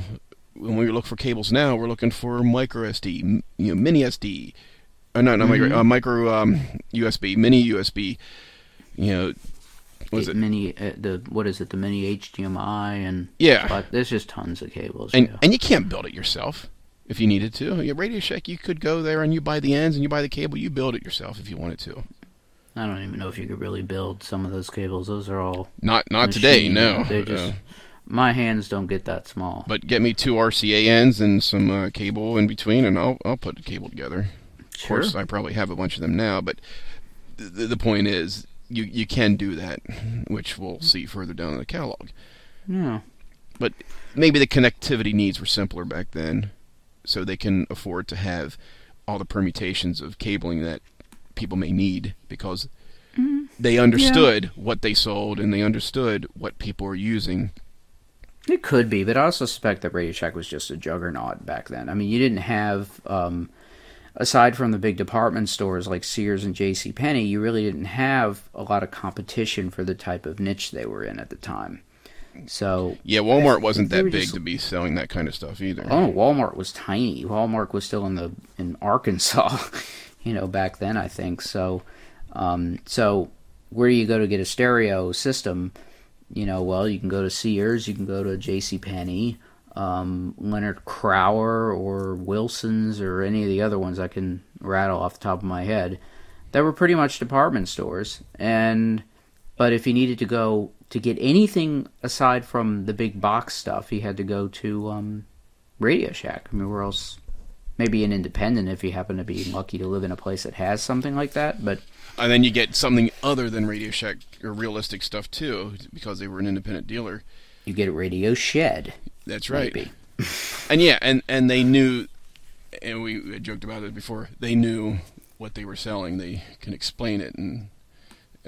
When we look for cables now, we're looking for micro SD, you know, mini SD, uh, no, not micro, uh, micro um, USB, mini USB. You know, The it? Mini, uh, the what is it? The mini HDMI and Yeah. but there's just tons of cables. and yeah. and you can't build it yourself if you needed to. Your Radio Shack, you could go there and you buy the ends and you buy the cable. You build it yourself if you wanted to. I don't even know if you could really build some of those cables. Those are all Not not today, no. They're just Uh, my hands don't get that small. but get me two RCA ends and some uh, cable in between, and I'll I'll put the cable together. Of course, I probably have a bunch of them now, but the, the point is, you you can do that, which we'll see further down in the catalog. yeah. But maybe the connectivity needs were simpler back then, so they can afford to have all the permutations of cabling that people may need because they understood what they sold and they understood what people were using. It could be, but I also suspect that Radio Shack was just a juggernaut back then. I mean, you didn't have, um, aside from the big department stores like Sears and J.C. Penney, you really didn't have a lot of competition for the type of niche they were in at the time. So, Yeah, Walmart wasn't that big just- to be selling that kind of stuff either. oh, Walmart was tiny. Walmart was still in the in Arkansas, you know, back then. I think so. Um, so, where do you go to get a stereo system? You know, well, you can go to Sears, you can go to J.C. Penney, um, Leonard Crower, or Wilson's, or any of the other ones I can rattle off the top of my head. That were pretty much department stores, and but if he needed to go to get anything aside from the big box stuff, he had to go to um, Radio Shack. I mean, where else? Maybe an independent if you happen to be lucky to live in a place that has something like that. But And then you get something other than Radio Shack or realistic stuff too, because they were an independent dealer. you get a Radio Shed. That's right. And yeah, and and they knew, and we had joked about it before. They knew what they were selling. They can explain it, and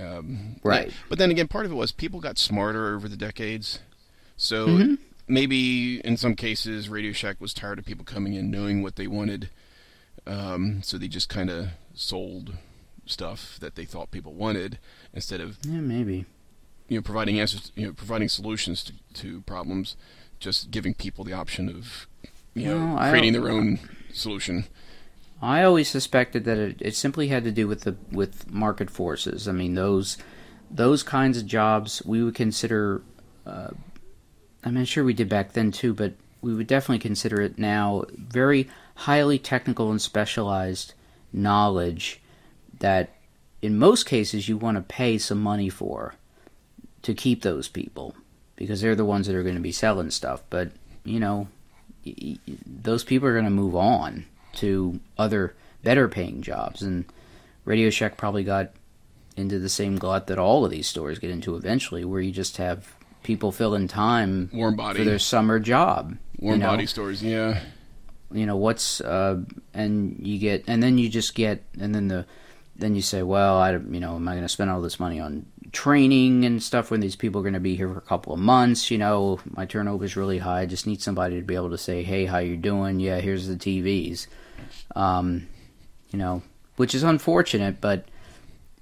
um, Right. yeah. But then again, part of it was people got smarter over the decades. So Mm-hmm. maybe in some cases, Radio Shack was tired of people coming in knowing what they wanted. Um, so they just kind of sold stuff that they thought people wanted instead of Yeah, maybe. you know providing answers, you know, providing solutions to, to problems, just giving people the option of you know No, creating their own solution. I always suspected that it, it simply had to do with the with market forces. I mean, those those kinds of jobs we would consider. Uh, I mean, sure we did back then too, but we would definitely consider it now very highly technical and specialized knowledge that, in most cases, you want to pay some money for to keep those people because they're the ones that are going to be selling stuff. But you know, those people are going to move on to other better paying jobs and Radio Shack probably got into the same glut that all of these stores get into eventually, where you just have people filling time Warm for their summer job. warm you know? body stores. Yeah, you know what's uh and you get and then you just get and then the then you say well i you know am i going to spend all this money on training and stuff when these people are going to be here for a couple of months you know my turnover is really high i just need somebody to be able to say hey how you doing yeah here's the tvs um you know which is unfortunate but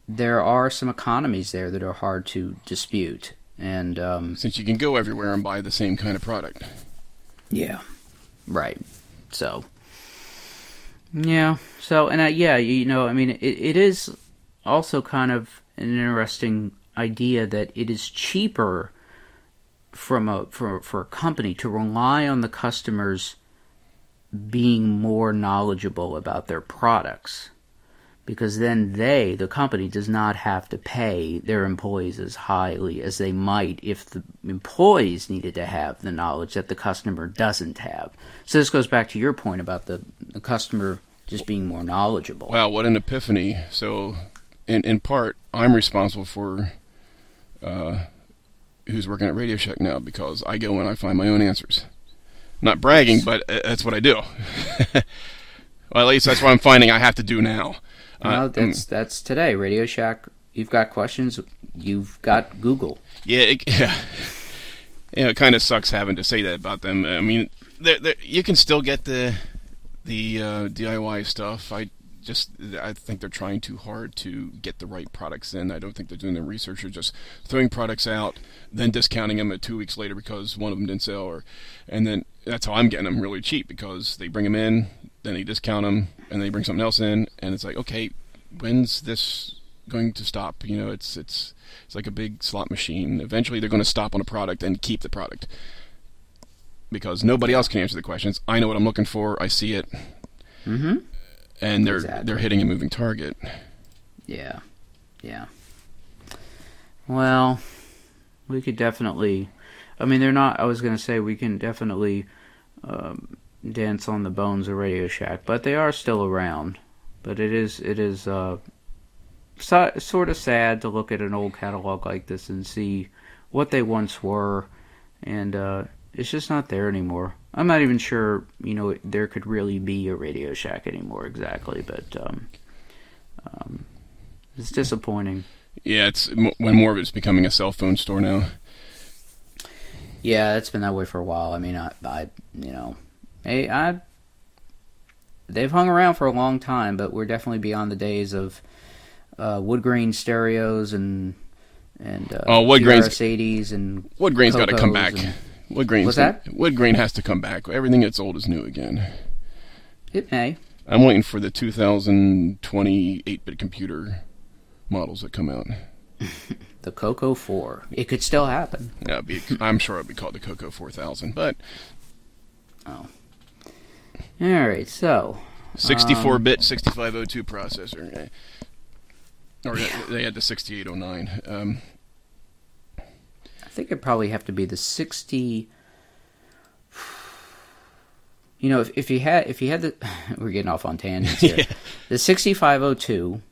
there are some economies there that are hard to dispute and um since you can go everywhere and buy the same kind of product. yeah. Right. So. Yeah. So, and uh, yeah, you know, I mean, it, it is also kind of an interesting idea that it is cheaper from a for for a company to rely on the customers being more knowledgeable about their products. Because then they the company does not have to pay their employees as highly as they might if the employees needed to have the knowledge that the customer doesn't have. So this goes back to your point about the, the customer just being more knowledgeable. Wow, what an epiphany! So, in in part, I'm responsible for uh, who's working at Radio Shack now because I go and I find my own answers. Not bragging, but uh, that's what I do. well, at least that's what I'm finding I have to do now. no, Uh, that's that's today radio shack you've got questions you've got google Yeah, it, yeah. Know, it kind of sucks having to say that about them. I mean, they're, they're, you can still get the the uh, DIY stuff. I just I think they're trying too hard to get the right products in. I don't think they're doing their research. They're just throwing products out, then discounting them at two weeks later because one of them didn't sell, or and then that's how I'm getting them really cheap because they bring them in, then they discount them, and they bring something else in, and it's like, okay, when's this going to stop? You know, it's it's it's like a big slot machine. Eventually, they're going to stop on a product and keep the product because nobody else can answer the questions. I know what I'm looking for. I see it, mm-hmm and they're Exactly. they're hitting a moving target. Yeah. Yeah. Well, we could definitely. I mean, they're not. I was going to say we can definitely um, dance on the bones of Radio Shack, but they are still around. But it is it is uh, so, sort of sad to look at an old catalog like this and see what they once were, and uh, it's just not there anymore. I'm not even sure, you know, there could really be a Radio Shack anymore exactly, but um, um, it's disappointing. Yeah, it's when more of it's becoming a cell phone store now. Yeah, it's been that way for a while. I mean, I, I you know, hey, I, they've hung around for a long time, but we're definitely beyond the days of uh, wood grain stereos and and uh, Oh, wood grain's- TRS-80s and Wood grain's got to come back. and- Wood grain's What's that? Wood grain has to come back. Everything that's old is new again. it may. I'm waiting for the 2020 8-bit computer models that come out. The Coco Four. It could still happen. Yeah, be, I'm sure it'll be called the Coco 4000, but oh. All right, so 64-bit 6502 processor. eh. Or they had the 6809. Um, think it'd probably have to be the sixty. You know, if, if you had if you had the we're getting off on tangents here. The sixty five oh two,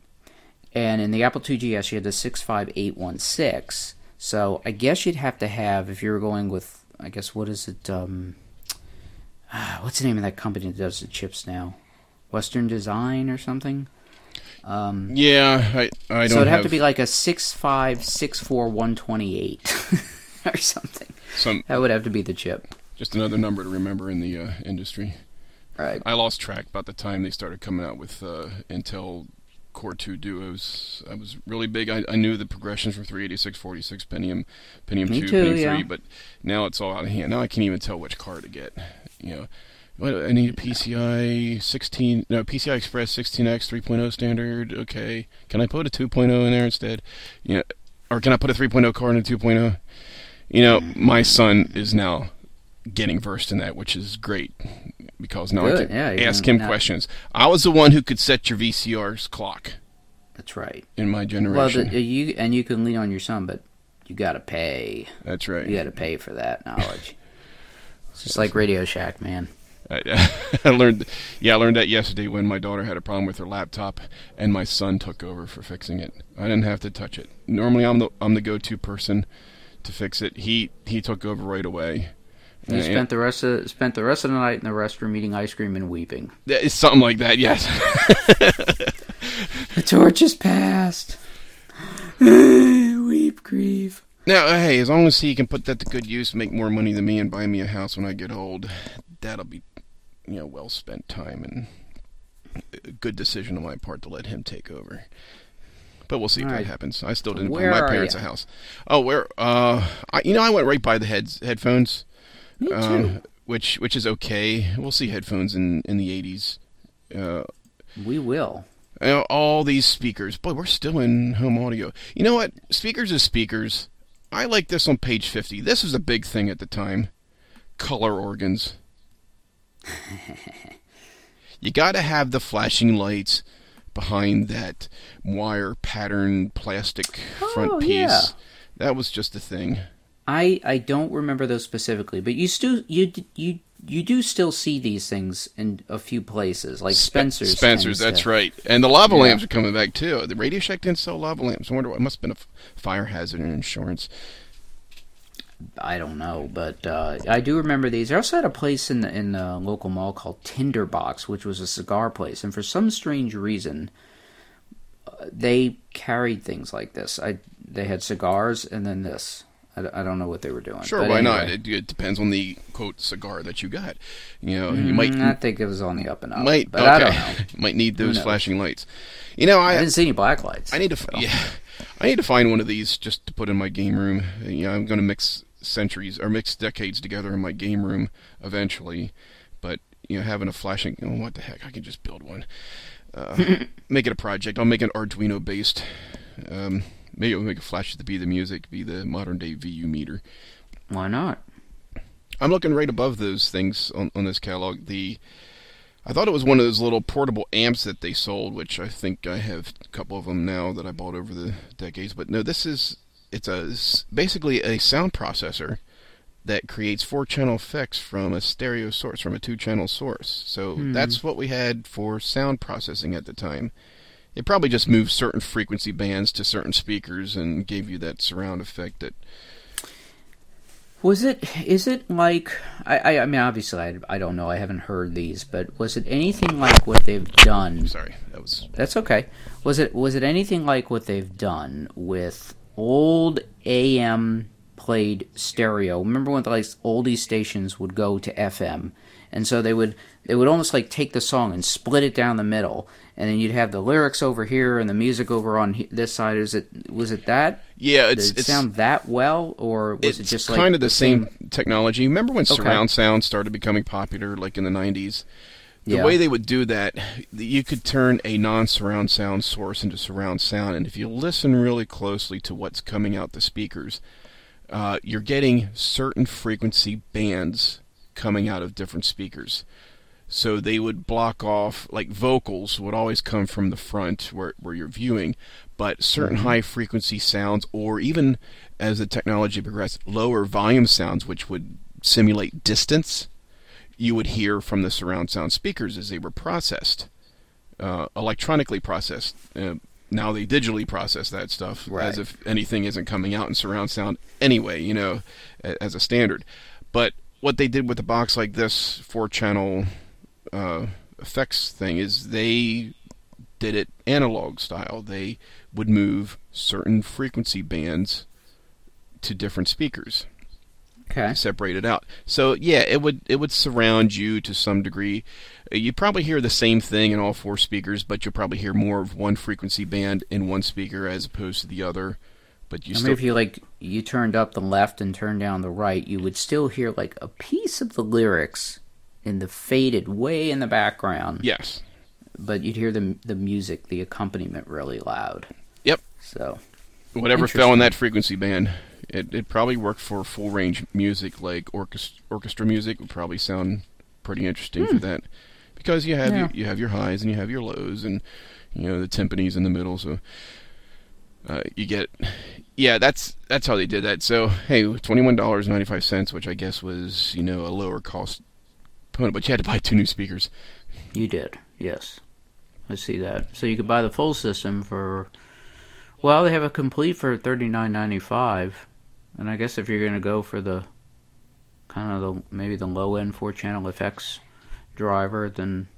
and in the Apple 2gs you had the six five eight one six. So I guess you'd have to have if you were going with I guess what is it? Um, ah, what's the name of that company that does the chips now? Western Design or something. Um, yeah, I I don't so it'd have, have to be like a six five six four one twenty eight or something. some That would have to be the chip. just another number to remember in the uh, industry. Right. I lost track about the time they started coming out with uh, Intel Core 2 Duos. I was really big. I, I knew the progressions from 386, 46, Pentium, Pentium Me 2, too, Pentium 3, but now it's all out of hand. Now I can't even tell which card to get. You know, I need a PCI 16, no, PCI Express 16X 3.0 standard. Okay, can I put a 2.0 in there instead? You know, or can I put a 3.0 card in a 2.0? You know, my son is now getting versed in that, which is great because now I can yeah, ask him now- questions. I was the one who could set your VCR's clock That's right. in my Well, generation. the, you and you can lean on your son, but you got to pay. That's right. You got to pay for that knowledge. it's just like Radio Shack, man. I, I learned, yeah, I learned that yesterday when my daughter had a problem with her laptop, and my son took over for fixing it. I didn't have to touch it. Normally, I'm the I'm the go-to person to fix it. He he took over right away. You And- spent the rest of spent the rest of the night in the restroom eating ice cream and weeping. It's something like that. Yes. The torch is passed. Weep, grieve. now, uh, hey, as long as he can put that to good use, make more money than me, and buy me a house when I get old, that'll be, you know, well spent time and a good decision on my part to let him take over. But we'll see if that right. happens. I still didn't Where buy my parents a house. Oh, where? Uh, I, you know, I went right by the heads headphones. Me too. um, which which is okay. We'll see headphones in in the 80s. Uh, we will. you know, all these speakers. Boy, we're still in home audio. You know what? Speakers is speakers. I like this on page 50. This was a big thing at the time. Color organs. You got to have the flashing lights behind that wire pattern plastic oh, front Oh, piece. yeah. That was just a thing. I I don't remember those specifically, but you still you you you do still see these things in a few places, like Spe- Spencer's. Spencer's, that's to- right. And the lava Yeah. lamps are coming back too. The Radio Shack didn't sell lava lamps. I wonder what it must have been a f- fire hazard and insurance. I don't know, but uh, I do remember these. I also had a place in the in the local mall called Tinderbox, which was a cigar place, and for some strange reason, uh, they carried things like this. I they had cigars and then this. I don't know what they were doing. Sure, but why not? It, it depends on the quote cigar that you got. You know, you might Mm, I think it was on the up and up, might but okay. I don't know. might need those flashing lights. You know, I I didn't see any black lights. I need to so. yeah, I need to find one of these just to put in my game room. You know, I'm going to mix centuries or mix decades together in my game room eventually. But you know, having a flashing, oh, what the heck? I can just build one. Uh, make it a project. I'll make an Arduino based. Um, maybe I'll make a flash to be the music, be the modern day VU meter. Why not? I'm looking right above those things on, on this catalog. The I thought it was one of those little portable amps that they sold, which I think I have a couple of them now that I bought over the decades. But no, this is it's a it's basically a sound processor that creates four channel effects from a stereo source, from a two channel source. So hmm. that's what we had for sound processing at the time. It probably just moved certain frequency bands to certain speakers and gave you that surround effect that Was it? Is it like? I, I, I mean, obviously, I, I don't know. I haven't heard these, but was it anything like what they've done? sorry, that was That's okay. Was it? Was it anything like what they've done with old AM played stereo? Remember when like oldie stations would go to FM, and so they would they would almost like take the song and split it down the middle, and then you'd have the lyrics over here and the music over on he- this side. Is it? Was it that? yeah, it's Did it it's sound that well, or was it just like kind of the same, technology. Remember when Okay. surround sound started becoming popular, like in the '90s? The Yeah. way they would do that, you could turn a non-surround sound source into surround sound, and if you listen really closely to what's coming out the speakers, uh, you're getting certain frequency bands coming out of different speakers. So they would block off, like vocals would always come from the front where, where you're viewing, but certain high frequency sounds, or even as the technology progressed, lower volume sounds, which would simulate distance, you would hear from the surround sound speakers as they were processed, uh, electronically processed. Uh, now they digitally process that stuff Right. as if anything isn't coming out in surround sound anyway, you know, as a standard. But what they did with a box like this four channel uh, effects thing is they did it analog style. They would move certain frequency bands to different speakers okay? separate it out. So yeah, it would it would surround you to some degree. Uh, You probably hear the same thing in all four speakers, but you'll probably hear more of one frequency band in one speaker as opposed to the other. But you I mean, still if you like, you turned up the left and turned down the right, you would still hear like a piece of the lyrics in the faded way in the background. yes, But you'd hear the the music, the accompaniment, really loud. Yep. So whatever fell in that frequency band, it it probably worked for full range music like orchestra orchestra music would probably sound pretty interesting for that because you have Hmm. Yeah. your, you have your highs and you have your lows and you know the timpanis in the middle so uh, you get yeah that's that's how they did that so hey twenty one dollars ninety five cents which I guess was you know a lower cost but you had to buy two new speakers. You did, yes. I see that. So you could buy the full system for. Well, they have a complete for thirty nine ninety five, and I guess if you're going to go for the kind of the maybe the low end four channel effects driver, then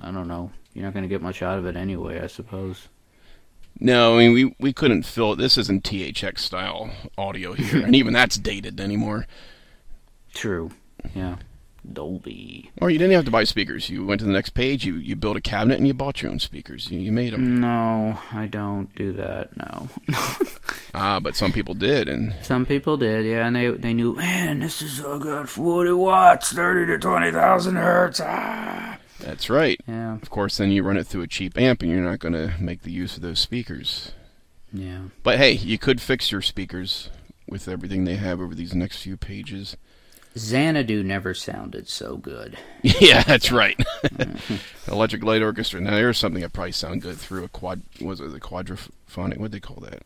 I don't know. You're not going to get much out of it anyway, I suppose. No, I mean we we couldn't fill it. This isn't THX style audio here, and even that's dated anymore. True. Yeah. Dolby. Or you didn't have to buy speakers. You went to the next page. You you built a cabinet and you bought your own speakers. You, you made them. No, I don't do that. No. Ah, but some people did, and Some people did, yeah, and they they knew, man, this is a good 40 watts, 30 to 20,000 hertz. Ah. that's right. Yeah, Of course, then you run it through a cheap amp, and you're not going to make the use of those speakers. yeah. But hey, you could fix your speakers with everything they have over these next few pages. Xanadu never sounded so good. yeah, that's right. Electric Light Orchestra. Now there's something that probably sound good through a quad. Was it the quadraphonic? What they call that?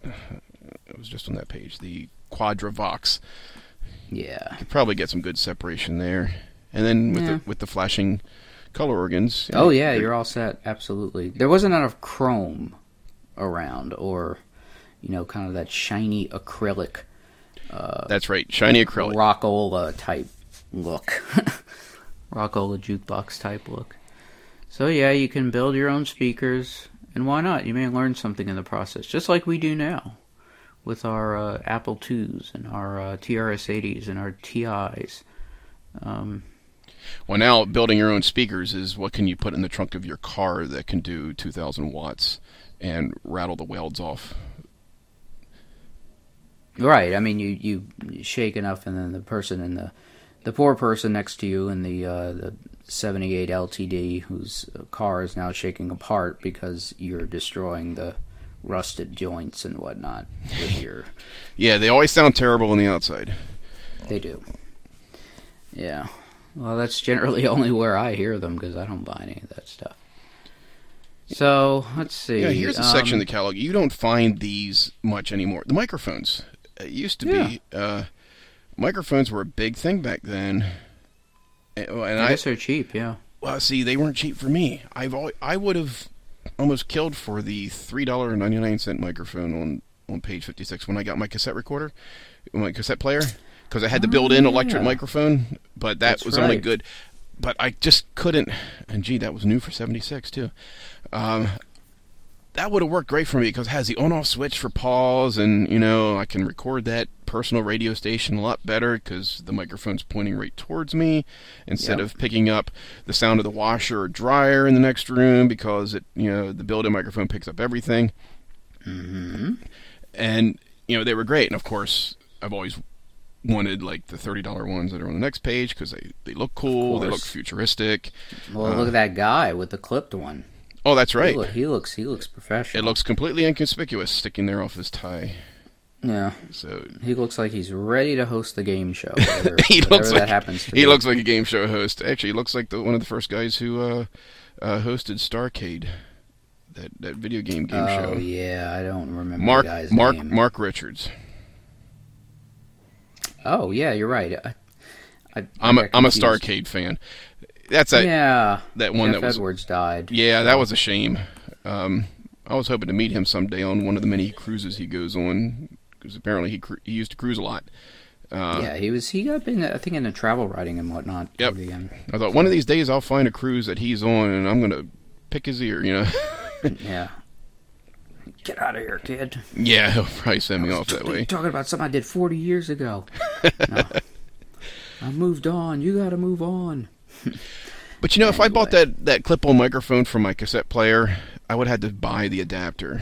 It was just on that page. The Quadravox. Yeah. Could probably get some good separation there. And then with Yeah. the with the flashing color organs. you Oh yeah, you're all set. Absolutely. There wasn't enough chrome around, or you know, kind of that shiny acrylic That's right. Shiny acrylic. Rock-Ola type look, Rock-Ola jukebox type look. So yeah, you can build your own speakers, and why not? You may learn something in the process, just like we do now with our uh, Apple IIs and our uh, TRS-80s and our TIs. Um, Well, now building your own speakers is what can you put in the trunk of your car that can do 2,000 watts and rattle the welds off. Right. I mean, you you shake enough, and then the person in the the poor person next to you in the uh, the 78 LTD, whose car is now shaking apart because you're destroying the rusted joints and whatnot with your. Yeah, they always sound terrible on the outside. They do. Yeah. Well, that's generally only where I hear them because I don't buy any of that stuff. So let's see. Yeah, here's a section um, of the catalog. You don't find these much anymore. The microphones. It used to be. Uh, microphones were a big thing back then. And, and I I, guess they're cheap. Yeah. well, see, they weren't cheap for me. I've always, I would have almost killed for the three dollar and ninety nine cent microphone on on page fifty six when I got my cassette recorder, my cassette player, because I had the built in electric microphone. But that That's was only good. But I just couldn't. And gee, that was new for seventy six too. Um, that would have worked great for me because it has the on-off switch for pause, and you know I can record that personal radio station a lot better because the microphone's pointing right towards me instead Yep. of picking up the sound of the washer or dryer in the next room because it you know the built-in microphone picks up everything. Mm-hmm. And you know they were great, and of course I've always wanted like the thirty dollar ones that are on the next page because they they look cool, they look futuristic. Well, look at that guy with the clipped one. Oh, that's He, right. he looks. He looks professional. It looks completely inconspicuous sticking there off his tie. Yeah. So He looks like he's ready to host the game show. Whatever, he looks that like happens to he be. looks like a game show host. Actually, he looks like the, one of the first guys who uh, uh, hosted Starcade, that that video game game Oh show. Oh yeah, I don't remember Mark the guy's Mark name. Mark Richards. Oh yeah, you're right. I, I, I'm I a got I'm a. Starcade fan. That's a yeah, that one Geoff that was Edwards died. yeah that was a shame. Um, I was hoping to meet him someday on one of the many cruises he goes on because apparently he cru- he used to cruise a lot. Uh, yeah, he was. He got in. I think in the travel writing and whatnot. Yep. I thought one of these days I'll find a cruise that he's on and I'm gonna pick his ear. You know. yeah. Get out of here, kid. yeah, he'll probably send me off that way. talking about something I did 40 years ago. no. I moved on. You got to move on. But you know, if I bought that, that clip-on microphone for my cassette player, I would have had to buy the adapter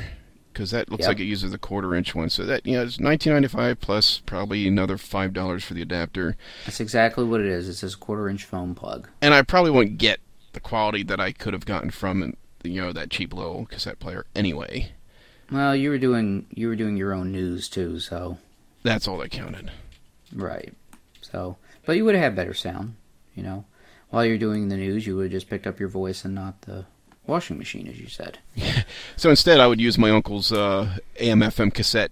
because that looks Yep. like it uses a quarter-inch one. So that you know, it's nineteen ninety-five plus probably another five dollars for the adapter, That's exactly what it is. It's this quarter inch foam plug. and I probably won't get the quality that I could have gotten from you know that cheap little cassette player anyway. Well, you were doing you were doing your own news too, so That's all that counted. right. So, but you would have had better sound, you know. While you're doing the news, you would have just picked up your voice and not the washing machine, as you said. So instead, I would use my uncle's uh, AM/FM cassette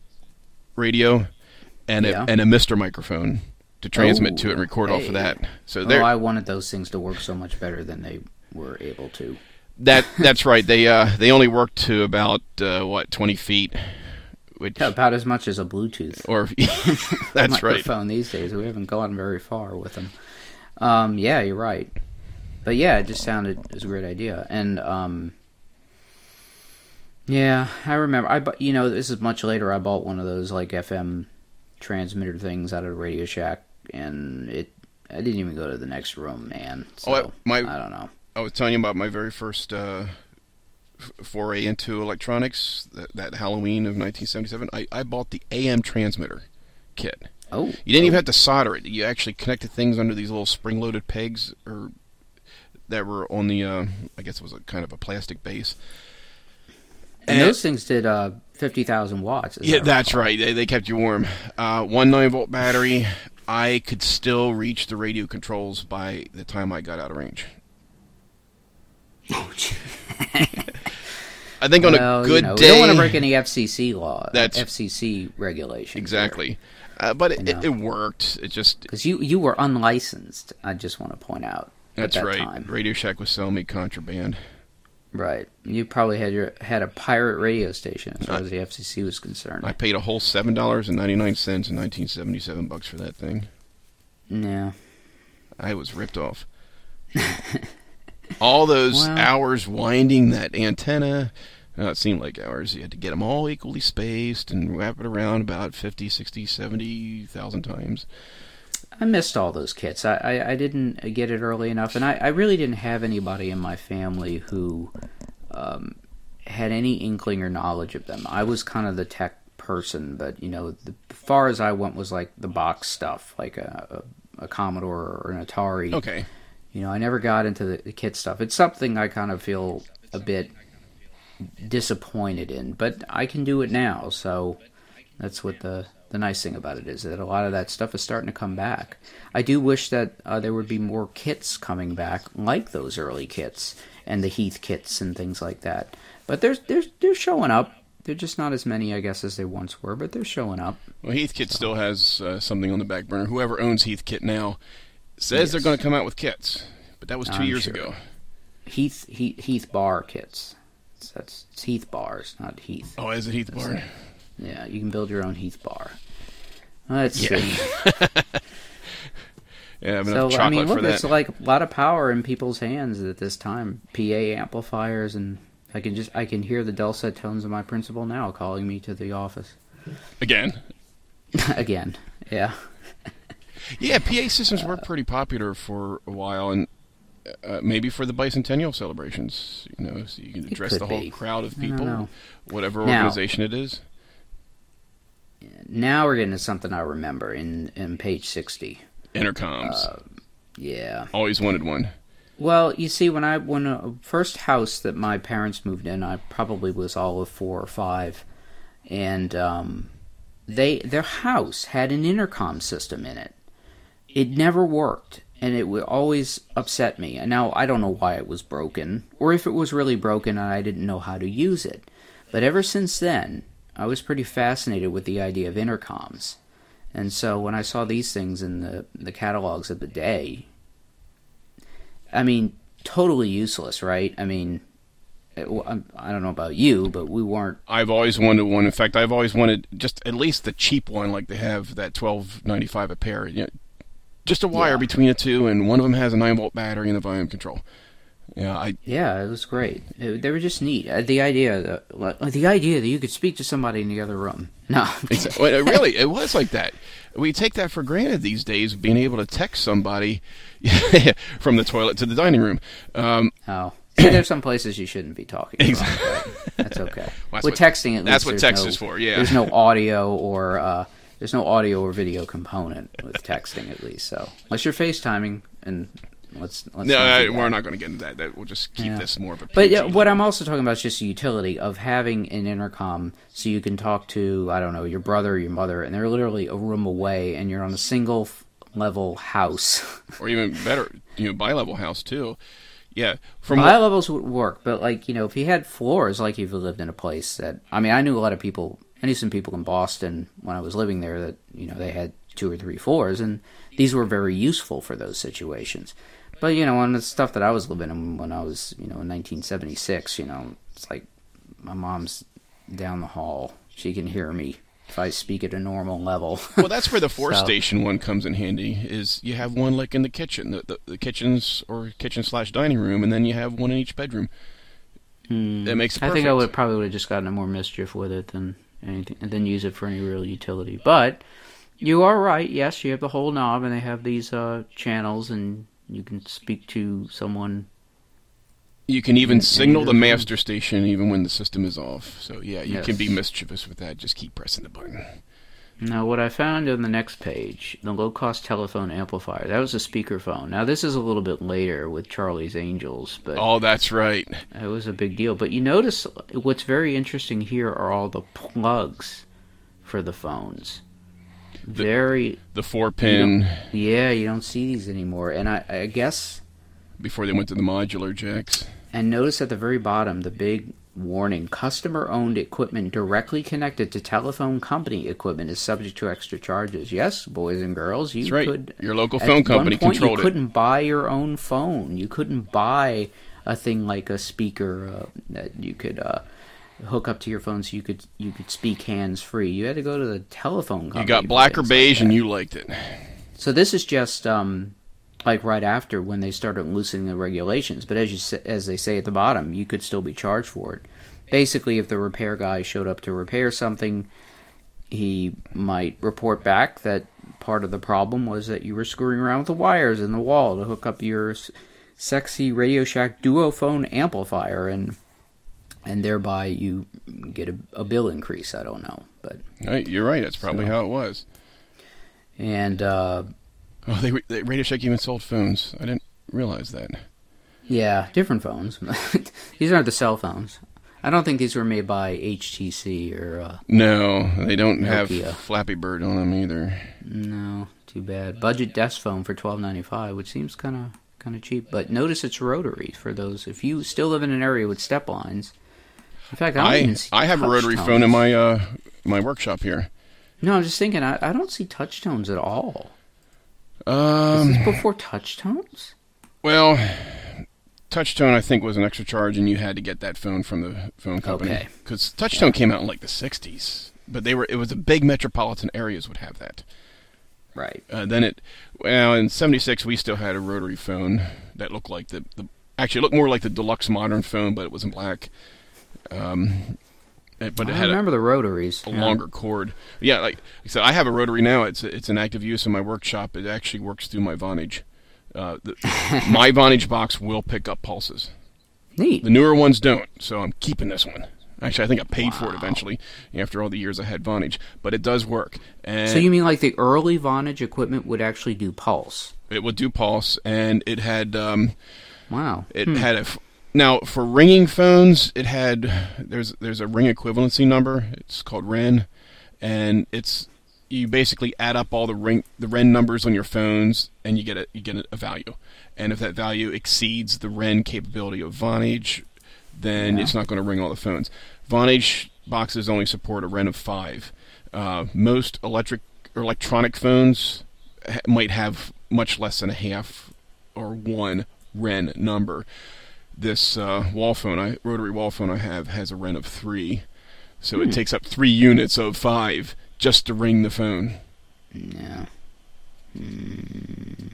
radio and Yeah. a, and a Mister microphone, to transmit Oh, to it and record off hey. of that. So Oh, there, I wanted those things to work so much better than they were able to. that that's right. They uh they only work to about uh, what twenty feet, which About as much as a Bluetooth or that's right. microphone these days. We haven't gone very far with them. Um, yeah, you're right. But yeah, it just sounded as a great idea. And um, yeah, I remember. I bu- you know this is much later. I bought one of those like FM transmitter things out of Radio Shack, and it. I didn't even go to the next room, man. So, Oh, I- my- I don't know. I was telling you about my very first uh, f- foray into electronics. That, that Halloween of 1977, I, I bought the AM transmitter kit. Oh, You didn't even have to solder it. You actually connected things under these little spring-loaded pegs, or that were on the. Uh, I guess it was a kind of a plastic base. and those things did uh, fifty thousand watts. Yeah, that's right. They, they kept you warm. Uh, one nine volt battery. I could still reach the radio controls by the time I got out of range. I think on Well, a you good know, day. we don't want to break any FCC law. That's- FCC regulation. exactly, uh, but it, it, it worked. It just Because you you were unlicensed. I just want to point out. that's that right. Time. Radio Shack was selling me contraband. Right. You probably had your had a pirate radio station as far as the FCC was concerned. I paid a whole seven dollars and ninety nine cents in nineteen seventy seven bucks for that thing. yeah. I was ripped off. all those Well- hours winding that antenna. Uh, it seemed like hours. You had to get them all equally spaced and wrap it around about 50, 60, 70,000 times. I missed all those kits. I, I, I didn't get it early enough, and I, I really didn't have anybody in my family who um, had any inkling or knowledge of them. I was kind of the tech person, but you know, the far as I went was like the box stuff, like a, a, a Commodore or an Atari. Okay. You know, I never got into the, the kit stuff. It's something I kind of feel a bit disappointed in, but I can do it now. So that's what the the nice thing about it is that a lot of that stuff is starting to come back. I do wish that uh, there would be more kits coming back, like those early kits and the Heathkits and things like that. But they're they're they're showing up. They're just not as many, I guess, as they once were, but they're showing up. Well, Heathkit still has uh, something on the back burner. Whoever owns Heathkit now says Yes. they're going to come out with kits, but that was 2 I'm years sure. ago. Heath Heath, Heath bar kits. That's it's Heath bars, not Heath. Oh, is it Heath Bar? Yeah, you can build your own Heath bar. Let's Yeah. see. Yeah, I have So I mean, look, it's like a lot of power in people's hands at this time. PA amplifiers, and I can just I can hear the dulcet tones of my principal now calling me to the office Again. again. Yeah, Yeah, PA systems were pretty popular for a while, and uh, maybe for the bicentennial celebrations, you know, so you can address the whole be. crowd of people, whatever Now- organization it is. now we're getting to something I remember in in page sixty. Intercoms. Uh, Yeah. Always wanted one. Well, you see, when I when uh, first house that my parents moved in, I probably was all of four or five, and um, they their house had an intercom system in it. It never worked, and it would always upset me. And now I don't know why it was broken, or if it was really broken and I didn't know how to use it. But ever since then, I was pretty fascinated with the idea of intercoms. And so when I saw these things in the the catalogs of the day, I mean, totally useless, right? I mean, I don't know about you, but we weren't. I've always wanted one. In fact, I've always wanted just at least the cheap one, like they have that twelve ninety five a pair. You know, just a wire Yeah. between the two, and one of them has a nine volt battery and a volume control. Yeah, I Yeah, it was great. It- they were just neat. Uh, the idea, that, like, the idea that you could speak to somebody in the other room. No, well, it really, it was like that. We take that for granted these days, being able to text somebody from the toilet to the dining room. Um, oh. See, there's some places you shouldn't be talking. But that's okay. Well, that's With what- texting, at that's least what text no- is for, yeah. there's no audio or uh, there's no audio or video component with texting, at least. So unless you're FaceTiming, and let's let's no, not I, we're not going to get into that. That we'll just keep Yeah. this more of a. But PG yeah, what I'm also talking about is just the utility of having an intercom so you can talk to, I don't know, your brother or your mother, and they're literally a room away, and you're on a single level house. or even better, you know, bi-level house too. Yeah, from high levels would work, but like, you know, if you had floors, like if you lived in a place that, I mean, I knew a lot of people, I knew some people in Boston when I was living there that, you know, they had two or three floors, and these were very useful for those situations. But you know, on the stuff that I was living in when I was, you know, in 1976, you know, it's like my mom's down the hall. She can hear me if I speak at a normal level. well, that's where the four So- station one comes in handy. Is you have one like in the kitchen, the, the, the kitchens or kitchen slash dining room, and then you have one in each bedroom. That makes it Hmm. I think I would probably would have just gotten more mischief with it than anything, and then use it for any real utility. But you are right. Yes, you have the whole knob, and they have these uh, channels, and you can speak to someone. You can even And- signal and the master station even when the system is off. So yeah, you can be mischievous with that. Just keep pressing the button. Now, what I found on the next page, the low-cost telephone amplifier. That was a speakerphone. Now, this is a little bit later with Charlie's Angels, but Oh, that's right. it was a big deal. But you notice what's very interesting here are all the plugs for the phones. very The four pin Yeah, you don't see these anymore. And I, I guess, before they went to the modular jacks. and notice at the very bottom the big warning customer owned equipment directly connected to telephone company equipment is subject to extra charges. Yes, boys and girls, you right. could. Your local phone company point, controlled you it. You couldn't buy your own phone. You couldn't buy a thing like a speaker uh, that you could. Uh, hook up to your phone so you could you could speak hands free. You had to go to the telephone company. You got black or things like beige, and you liked it. So this is just um, like right after when they started loosening the regulations. But as you as they say at the bottom, you could still be charged for it. Basically, if the repair guy showed up to repair something, he might report back that part of the problem was that you were screwing around with the wires in the wall to hook up your sexy Radio Shack Duofone amplifier, and and thereby you get a, a bill increase. I don't know, but Right, you're right. That's probably So- how it was. and. uh Oh, they, they Radio Shack even sold phones. I didn't realize that. Yeah, different phones. these aren't the cell phones. I don't think these were made by HTC or uh, No, they don't have Nokia. Flappy Bird on them either. no. Too bad. Budget desk phone for twelve ninety five, which seems kind of kind of cheap. But notice it's rotary for those if you still live in an area with step lines. In fact, I I I have a rotary tones. phone in my uh my workshop here. No, I'm just thinking. I, I don't see touch tones at all. Um, Is this before touch tones? well, Touchtone I think was an extra charge, and you had to get that phone from the phone company Okay. because Touchtone came out in like the '60s. But they were it was the big metropolitan areas would have that. Right. Uh, then it, well, in '76 we still had a rotary phone that looked like the, the actually it looked more like the deluxe modern phone, but it was in black. Um, but it I had a, remember the rotaries. a yeah. longer cord. Yeah, like I said, I have a rotary now. It's it's in active use in my workshop. It actually works through my Vonage. Uh, the, my Vonage box will pick up pulses. Neat. The newer ones don't, so I'm keeping this one. Actually, I think I paid for it eventually after all the years I had Vonage, but it does work. And So you mean like the early Vonage equipment would actually do pulse? it would do pulse, and it had um, Wow. It had a now for ringing phones. It had there's there's a ring equivalency number. It's called REN, and it's you basically add up all the ring the REN numbers on your phones, and you get a you get a, value. And if that value exceeds the REN capability of Vonage, then Yeah. it's not going to ring all the phones. Vonage boxes only support a REN of five. Uh, most electric or electronic phones ha- might have much less than a half or one REN number. This uh, wall phone, I, rotary wall phone I have, has a REN of three, so Hmm. it takes up three units of five just to ring the phone. Yeah. Hmm.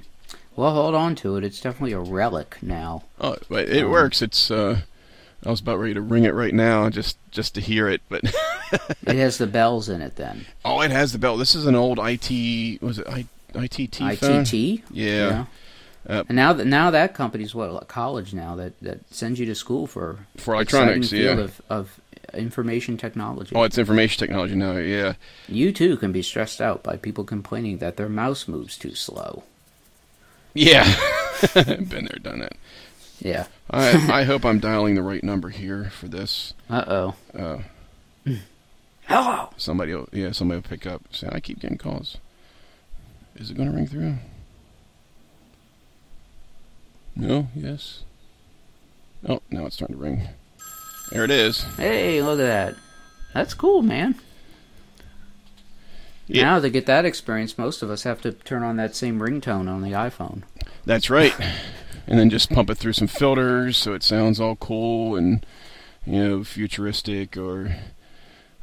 Well, hold on to it. It's definitely a relic now. Oh, but it Um, works. It's. Uh, I was about ready to ring it right now, just just to hear it. But It has the bells in it then. oh, it has the bell. This is an old IT. Was it I, ITT phone? ITT. Yeah. Uh, and now that now that company's what a college now that that sends you to school for For electronics, yeah. of, of information technology. Oh, it's information technology now. Yeah. You too can be stressed out by people complaining that their mouse moves too slow. Yeah. Been there, done that. Yeah. I I hope I'm dialing the right number here for this. Uh oh. Uh, Hello. somebody, will, yeah, somebody will pick up. Say, I keep getting calls. Is it going to ring through? No. Yes. Oh, now it's starting to ring. There it is. Hey, look at that. That's cool, man. Yeah. Now to get that experience, most of us have to turn on that same ringtone on the iPhone. That's right. And then just pump it through some filters so it sounds all cool and you know futuristic or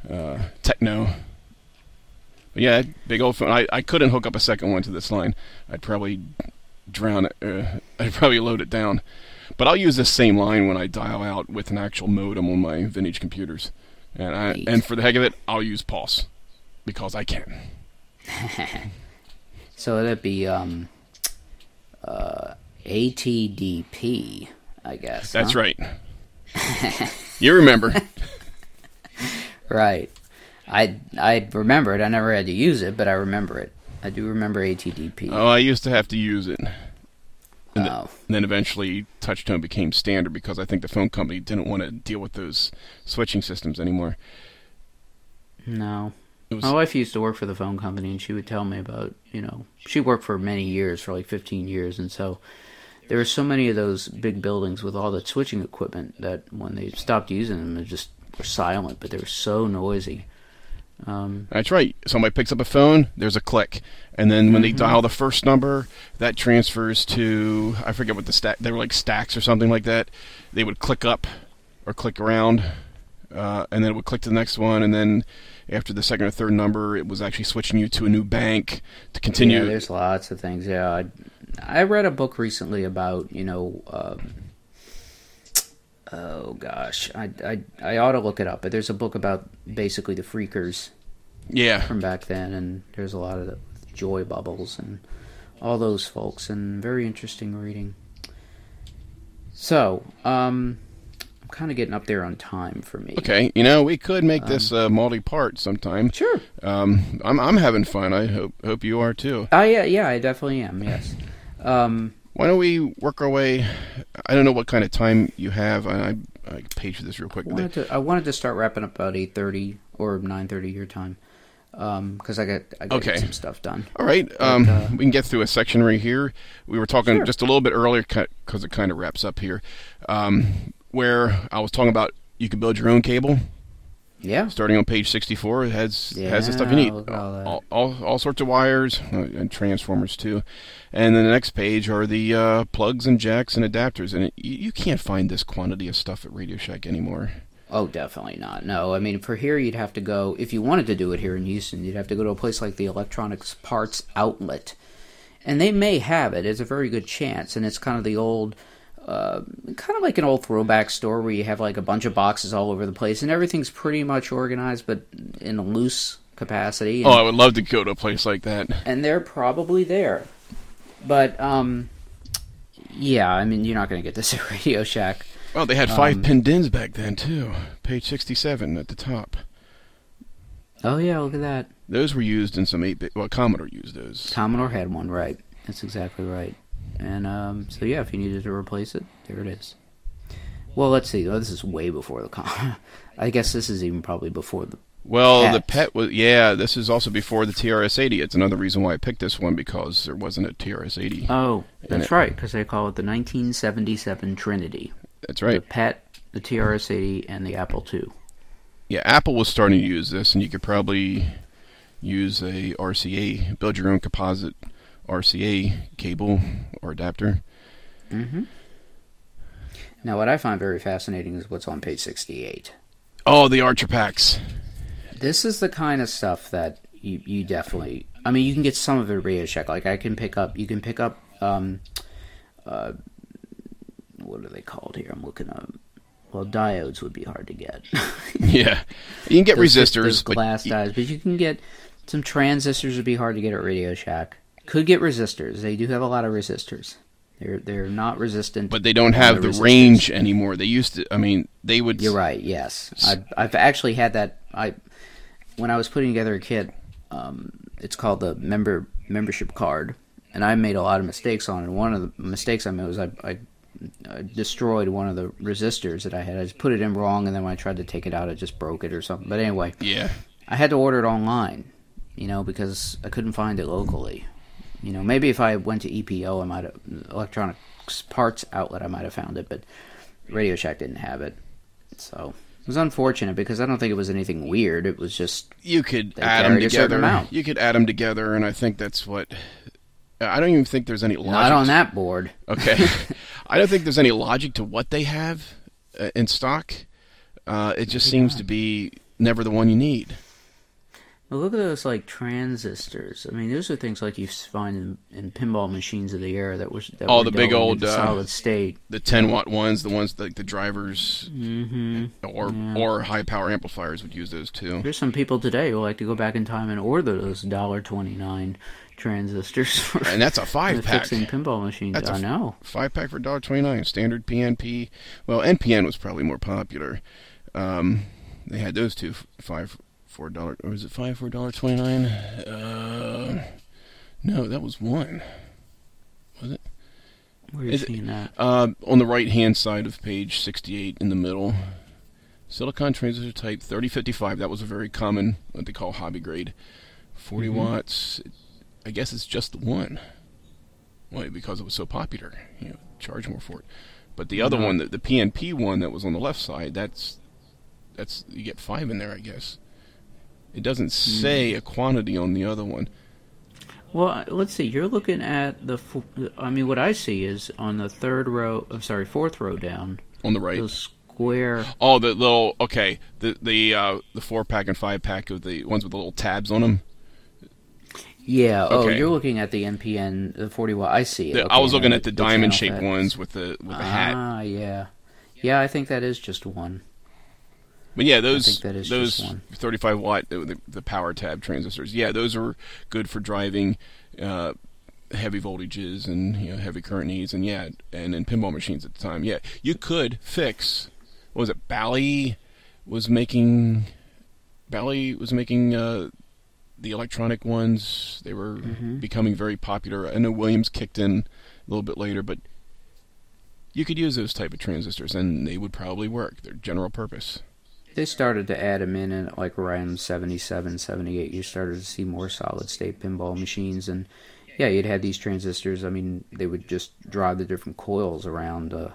uh, techno. But yeah, big old phone. I, I couldn't hook up a second one to this line. I'd probably drown it. Uh, I'd probably load it down. But I'll use this same line when I dial out with an actual modem on my vintage computers. And I, and for the heck of it, I'll use Pulse because I can. So that'd be um, uh, ATDP, I guess. That's huh? right. you remember? Right. I I remember it. I never had to use it, but I remember it. I do remember ATDP. Oh, I used to have to use it. And Oh. then eventually touchtone became standard because I think the phone company didn't want to deal with those switching systems anymore. No. Was My wife used to work for the phone company, and she would tell me about, you know, she worked for many years, for like 15 years, and so there were so many of those big buildings with all the switching equipment that when they stopped using them, they just were silent, but they were so noisy. Um, That's right. Somebody picks up a phone, there's a click. And then when they dial the first number, that transfers to I forget what the stack they were like stacks or something like that. They would click up or click around. Uh, and then it would click to the next one and then after the second or third number it was actually switching you to a new bank to continue Yeah, there's lots of things. Yeah, I, I read a book recently about you know, um, oh gosh, I, I I ought to look it up. But there's a book about basically the phreakers yeah. from back then, and there's a lot of the Joybubbles and all those folks, and very interesting reading. So, um, I'm kind of getting up there on time for me. Okay, you know, we could make this uh, multi-part sometime. Sure. Um, I'm I'm having fun. I hope hope you are too. Oh yeah, yeah, I definitely am. Yes. Um, Why don't we work our way? I don't know what kind of time you have. I I, I page this real quick. wanted to, I wanted to start wrapping up about eight thirty or nine thirty your time, because I got I got Okay. some stuff done. All right, um, uh, we can get through a section right here. We were talking Sure. just a little bit earlier because it kind of wraps up here, um, where I was talking about you can build your own cable. Yeah. Starting on page 64, it has has the stuff you need. all all, all, sorts of wires uh, and transformers too. And then the next page are the uh, plugs and jacks and adapters. And it, you, you can't find this quantity of stuff at Radio Shack anymore. Oh, definitely not. No, I mean, for here, you'd have to go, if you wanted to do it here in Houston, you'd have to go to a place like the Electronics Parts Outlet. And they may have it. It's a very good chance. And it's kind of the old, uh, kind of like an old throwback store where you have like a bunch of boxes all over the place and everything's pretty much organized, but in a loose capacity. Oh, I would love to go to a place like that. and they're probably there. But, um, yeah, I mean, you're not going to get this at Radio Shack. Oh, they had five Um, pin DINs back then too. Page 67 at the top. Oh, yeah, look at that. Those were used in some 8-bit. Well, Commodore used those. Commodore had one, right? That's exactly right. And um, so yeah, if you needed to replace it, there it is. Well, let's see. Oh, this is way before the com. I guess this is even probably before the. Well, the PET. PET was yeah. This is also before the TRS-80. It's another reason why I picked this one because there wasn't a TRS-80. Oh, that's right, because they call it the 1977 Trinity: That's right. the. PET, the TRS-80, and the Apple II. Yeah, Apple was starting to use this, and you could probably use a RCA, build your own composite RCA cable or adapter. Mm-hmm. Now, what I find very fascinating is what's on page 68. Oh, the Archer packs. This is the kind of stuff that you, you definitely. I mean, you can get some of it Radio Shack. Like I can pick up. You can pick up. Um, uh, what are they called here? I'm looking up. Well, diodes would be hard to get. Yeah, you can get Those- resistors, those but glass y- diodes, but you can get some transistors. Would be hard to get at Radio Shack. Could get resistors. They do have a lot of resistors. They're they're not resistant. but they don't have the resistors. range anymore. They used to. I mean, they would. You're right. Yes, I've, I've actually had that. I when I was putting together a kit, um, it's called the member membership card, and I made a lot of mistakes on it. One of the mistakes I made was I, I, I destroyed one of the resistors that I had. I just put it in wrong, and then when I tried to take it out, it just broke it or something. But anyway, Yeah, I had to order it online, you know, because I couldn't find it locally. You know, maybe if I went to EPO, I might have electronics parts outlet, I might have found it, but Radio Shack didn't have it. So It was unfortunate because I don't think it was anything weird. It was just You could add them carried a certain together. You could add them together, and I think that's what. I don't even think there's any logic. not on that board. Okay. I don't think there's any logic to what they have uh, in stock. Uh, it just seems to be never the one you need. Look at those like transistors. I mean, those are things like you find in, in pinball machines of the era that was that were the big old, uh, solid state. The 10 watt ones, the ones like the drivers hmm or Yeah. or high power amplifiers would use those too. There's some people today who like to go back in time and order those dollar twenty nine transistors for And that's a five pack. fixing pinball machines. That's I know. Five pack for $1.29. Standard PNP. Well, NPN was probably more popular. Um, they had those two, f- five for dollar. Or was it five for a dollar twenty nine? Uh, no, that was one. Was it? Where are you it- seeing that? Uh, on the right hand side of page 68 in the middle. Silicon transistor type 3055. That was a very common, what they call hobby grade. 40 Mhm. watts. I guess it's just the one. Why? Because it was so popular. You know, charge more for it. But the other No. one, the, the PNP one that was on the left side, that's that's you get five in there, I guess. It doesn't say a quantity on the other one. Well, let's see. You're looking at the. I mean, what I see is on the third row. I'm sorry, fourth row down. On the right. Those square. Oh, the little okay, the the uh, the four pack and five pack of the ones with the little tabs on them. Yeah. Oh, Okay. you're looking at the NPN, the 40 watt. I see it. The- Okay, I was looking at the the diamond shaped ones with the with the hat. Ah, yeah. Yeah, I think that is just one. But yeah, those think that is those 35 watt the, the, power tab transistors. Yeah, those are good for driving uh, heavy voltages and you know heavy current needs. And yeah, and in pinball machines at the time. Yeah, you could fix. What was it? Bally was making. Bally was making uh, the electronic ones. They were Mhm. becoming very popular. I know Williams kicked in a little bit later, but you could use those type of transistors, and they would probably work. They're general purpose. They started to add them in at like around 77, 78. You started to see more solid state pinball machines. And yeah, you'd have these transistors. I mean, they would just drive the different coils around uh,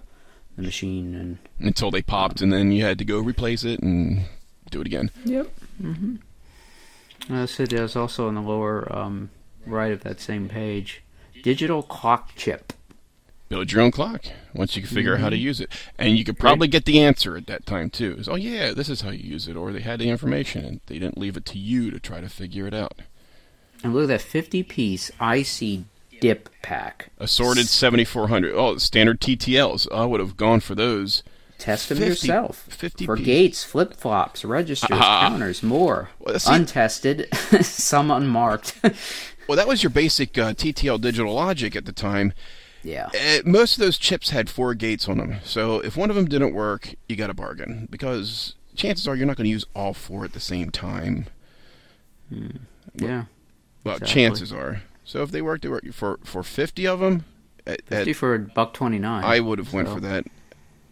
the machine. And until they popped, and then you had to go replace it and do it again. Yep. Mm-hmm. Uh, so there's also on the lower um, right of that same page, digital clock chip. Build your own clock once you can figure out how to use it, and you could probably get the answer at that time too. Is oh yeah, this is how you use it, or they had the information and they didn't leave it to you to try to figure it out. And look at that 50 piece IC dip pack. Assorted 7400. Oh, standard TTLs. I would have gone for those. Test them 50 yourself. 50 For piece. gates, flip flops, registers, Ah. counters, more. Well, see- Untested, some unmarked. Well, that was your basic uh, TTL digital logic at the time. Yeah. Uh, most of those chips had four gates on them, so if one of them didn't work, you got a bargain because chances are you're not going to use all four at the same time. Yeah. Well, Exactly. chances are. So if they worked, they worked for for fifty of them. At, at, 50 for a buck 29. I would have went for that,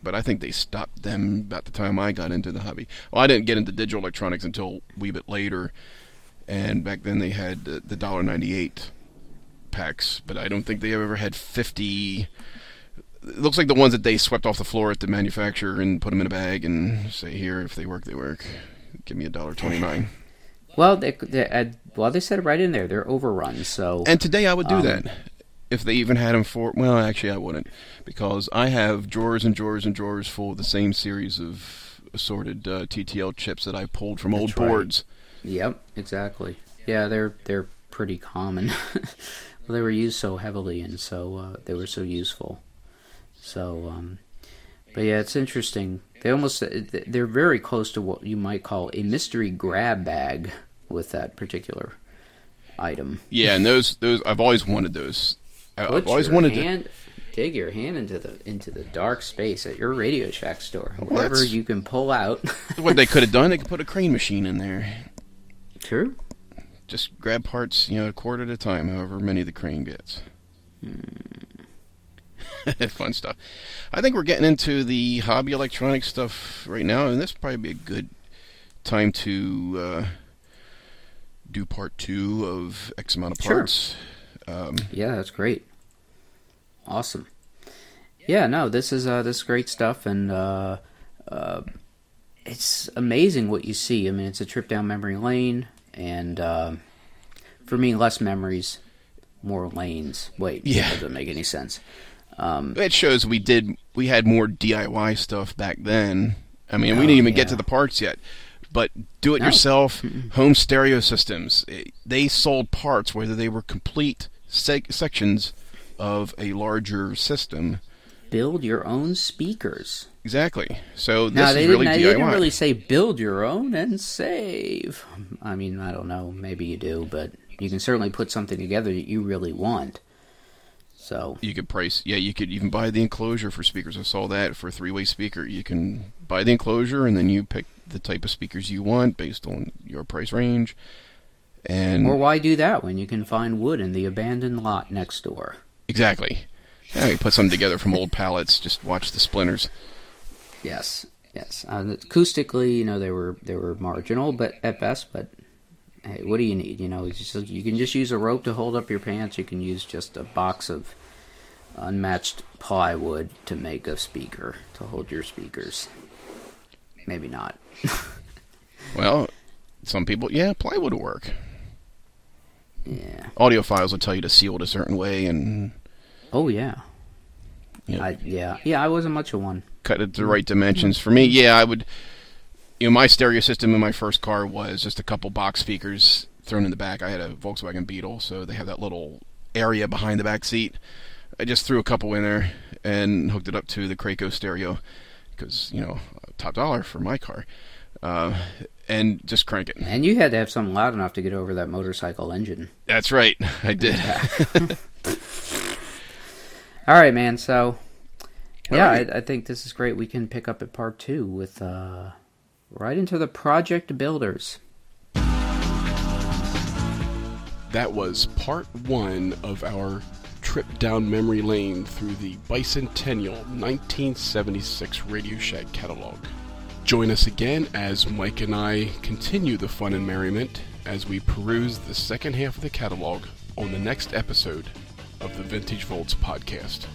but I think they stopped them about the time I got into the hobby. Well, I didn't get into digital electronics until a wee bit later, and back then they had the, the dollar ninety eight packs, but I don't think they have ever had fifty. It looks like the ones that they swept off the floor at the manufacturer and put them in a bag and say, "Here, if they work, they work. Give me a dollar twenty nine. Well, they, they, uh, well, they said it right in there. They're overrun. So And today I would do Um, that. If they even had them for, well, actually I wouldn't, because I have drawers and drawers and drawers full of the same series of assorted uh, TTL chips that I pulled from old right. boards. Yep, exactly. Yeah, they're they're pretty common. well, they were used so heavily and so uh, they were so useful. So, um, but yeah, it's interesting. They almost they're very close to what you might call a mystery grab bag with that particular item. Yeah, and those those I've always wanted those. I- I've always wanted hand, dig your hand into the into the dark space at your Radio Shack store, whatever you can pull out. What they could have done, they could put a crane machine in there. True. Just grab parts, you know, a quarter at a time, however many the crane gets. Fun stuff. I think we're getting into the hobby electronic stuff right now, and this would probably be a good time to uh, do part two of X amount of Sure. parts. Um, Yeah, that's great. Awesome. Yeah, no, this is uh, this is great stuff, and uh, uh, it's amazing what you see. I mean, it's a trip down memory lane, and um for me, less memories, more lanes. Wait, Yeah. that doesn't make any sense. It shows we did we had more DIY stuff back then. I mean, we Oh, didn't even get to the parts yet. But do it yourself home stereo systems. eh, They sold parts whether they were complete sec- sections of a larger system. Build your own speakers. Exactly. So this Now they is really didn't. They didn't really say build your own and save. I mean, I don't know. Maybe you do, but you can certainly put something together that you really want. So you could price yeah you could even buy the enclosure for speakers i saw that for a three-way speaker you can buy the enclosure and then you pick the type of speakers you want based on your price range and Or why do that when you can find wood in the abandoned lot next door? exactly yeah, you put something together from old pallets just watch the splinters Yes, yes. Uh, acoustically, you know, they were they were marginal, but at best. But hey, what do you need? You know, it's just, you can just use a rope to hold up your pants. You can use just a box of unmatched plywood to make a speaker to hold your speakers. Maybe not. well some people yeah plywood will work Yeah. audiophiles will tell you to seal it a certain way and Oh yeah. you know, I yeah yeah. I wasn't much of one. Cut it to the right dimensions. For me, yeah, I would. You know, my stereo system in my first car was just a couple box speakers thrown in the back. I had a Volkswagen Beetle, so they have that little area behind the back seat. I just threw a couple in there and hooked it up to the Kraco stereo because you know top dollar for my car, uh, and just crank it. And you had to have something loud enough to get over that motorcycle engine. That's right, I did. All right, man. So, yeah, right. I, I think this is great. We can pick up at part two with uh, right into the project builders. That was part one of our trip down memory lane through the bicentennial 1976 Radio Shack catalog. Join us again as Mike and I continue the fun and merriment as we peruse the second half of the catalog on the next episode of the Vintage Volts podcast.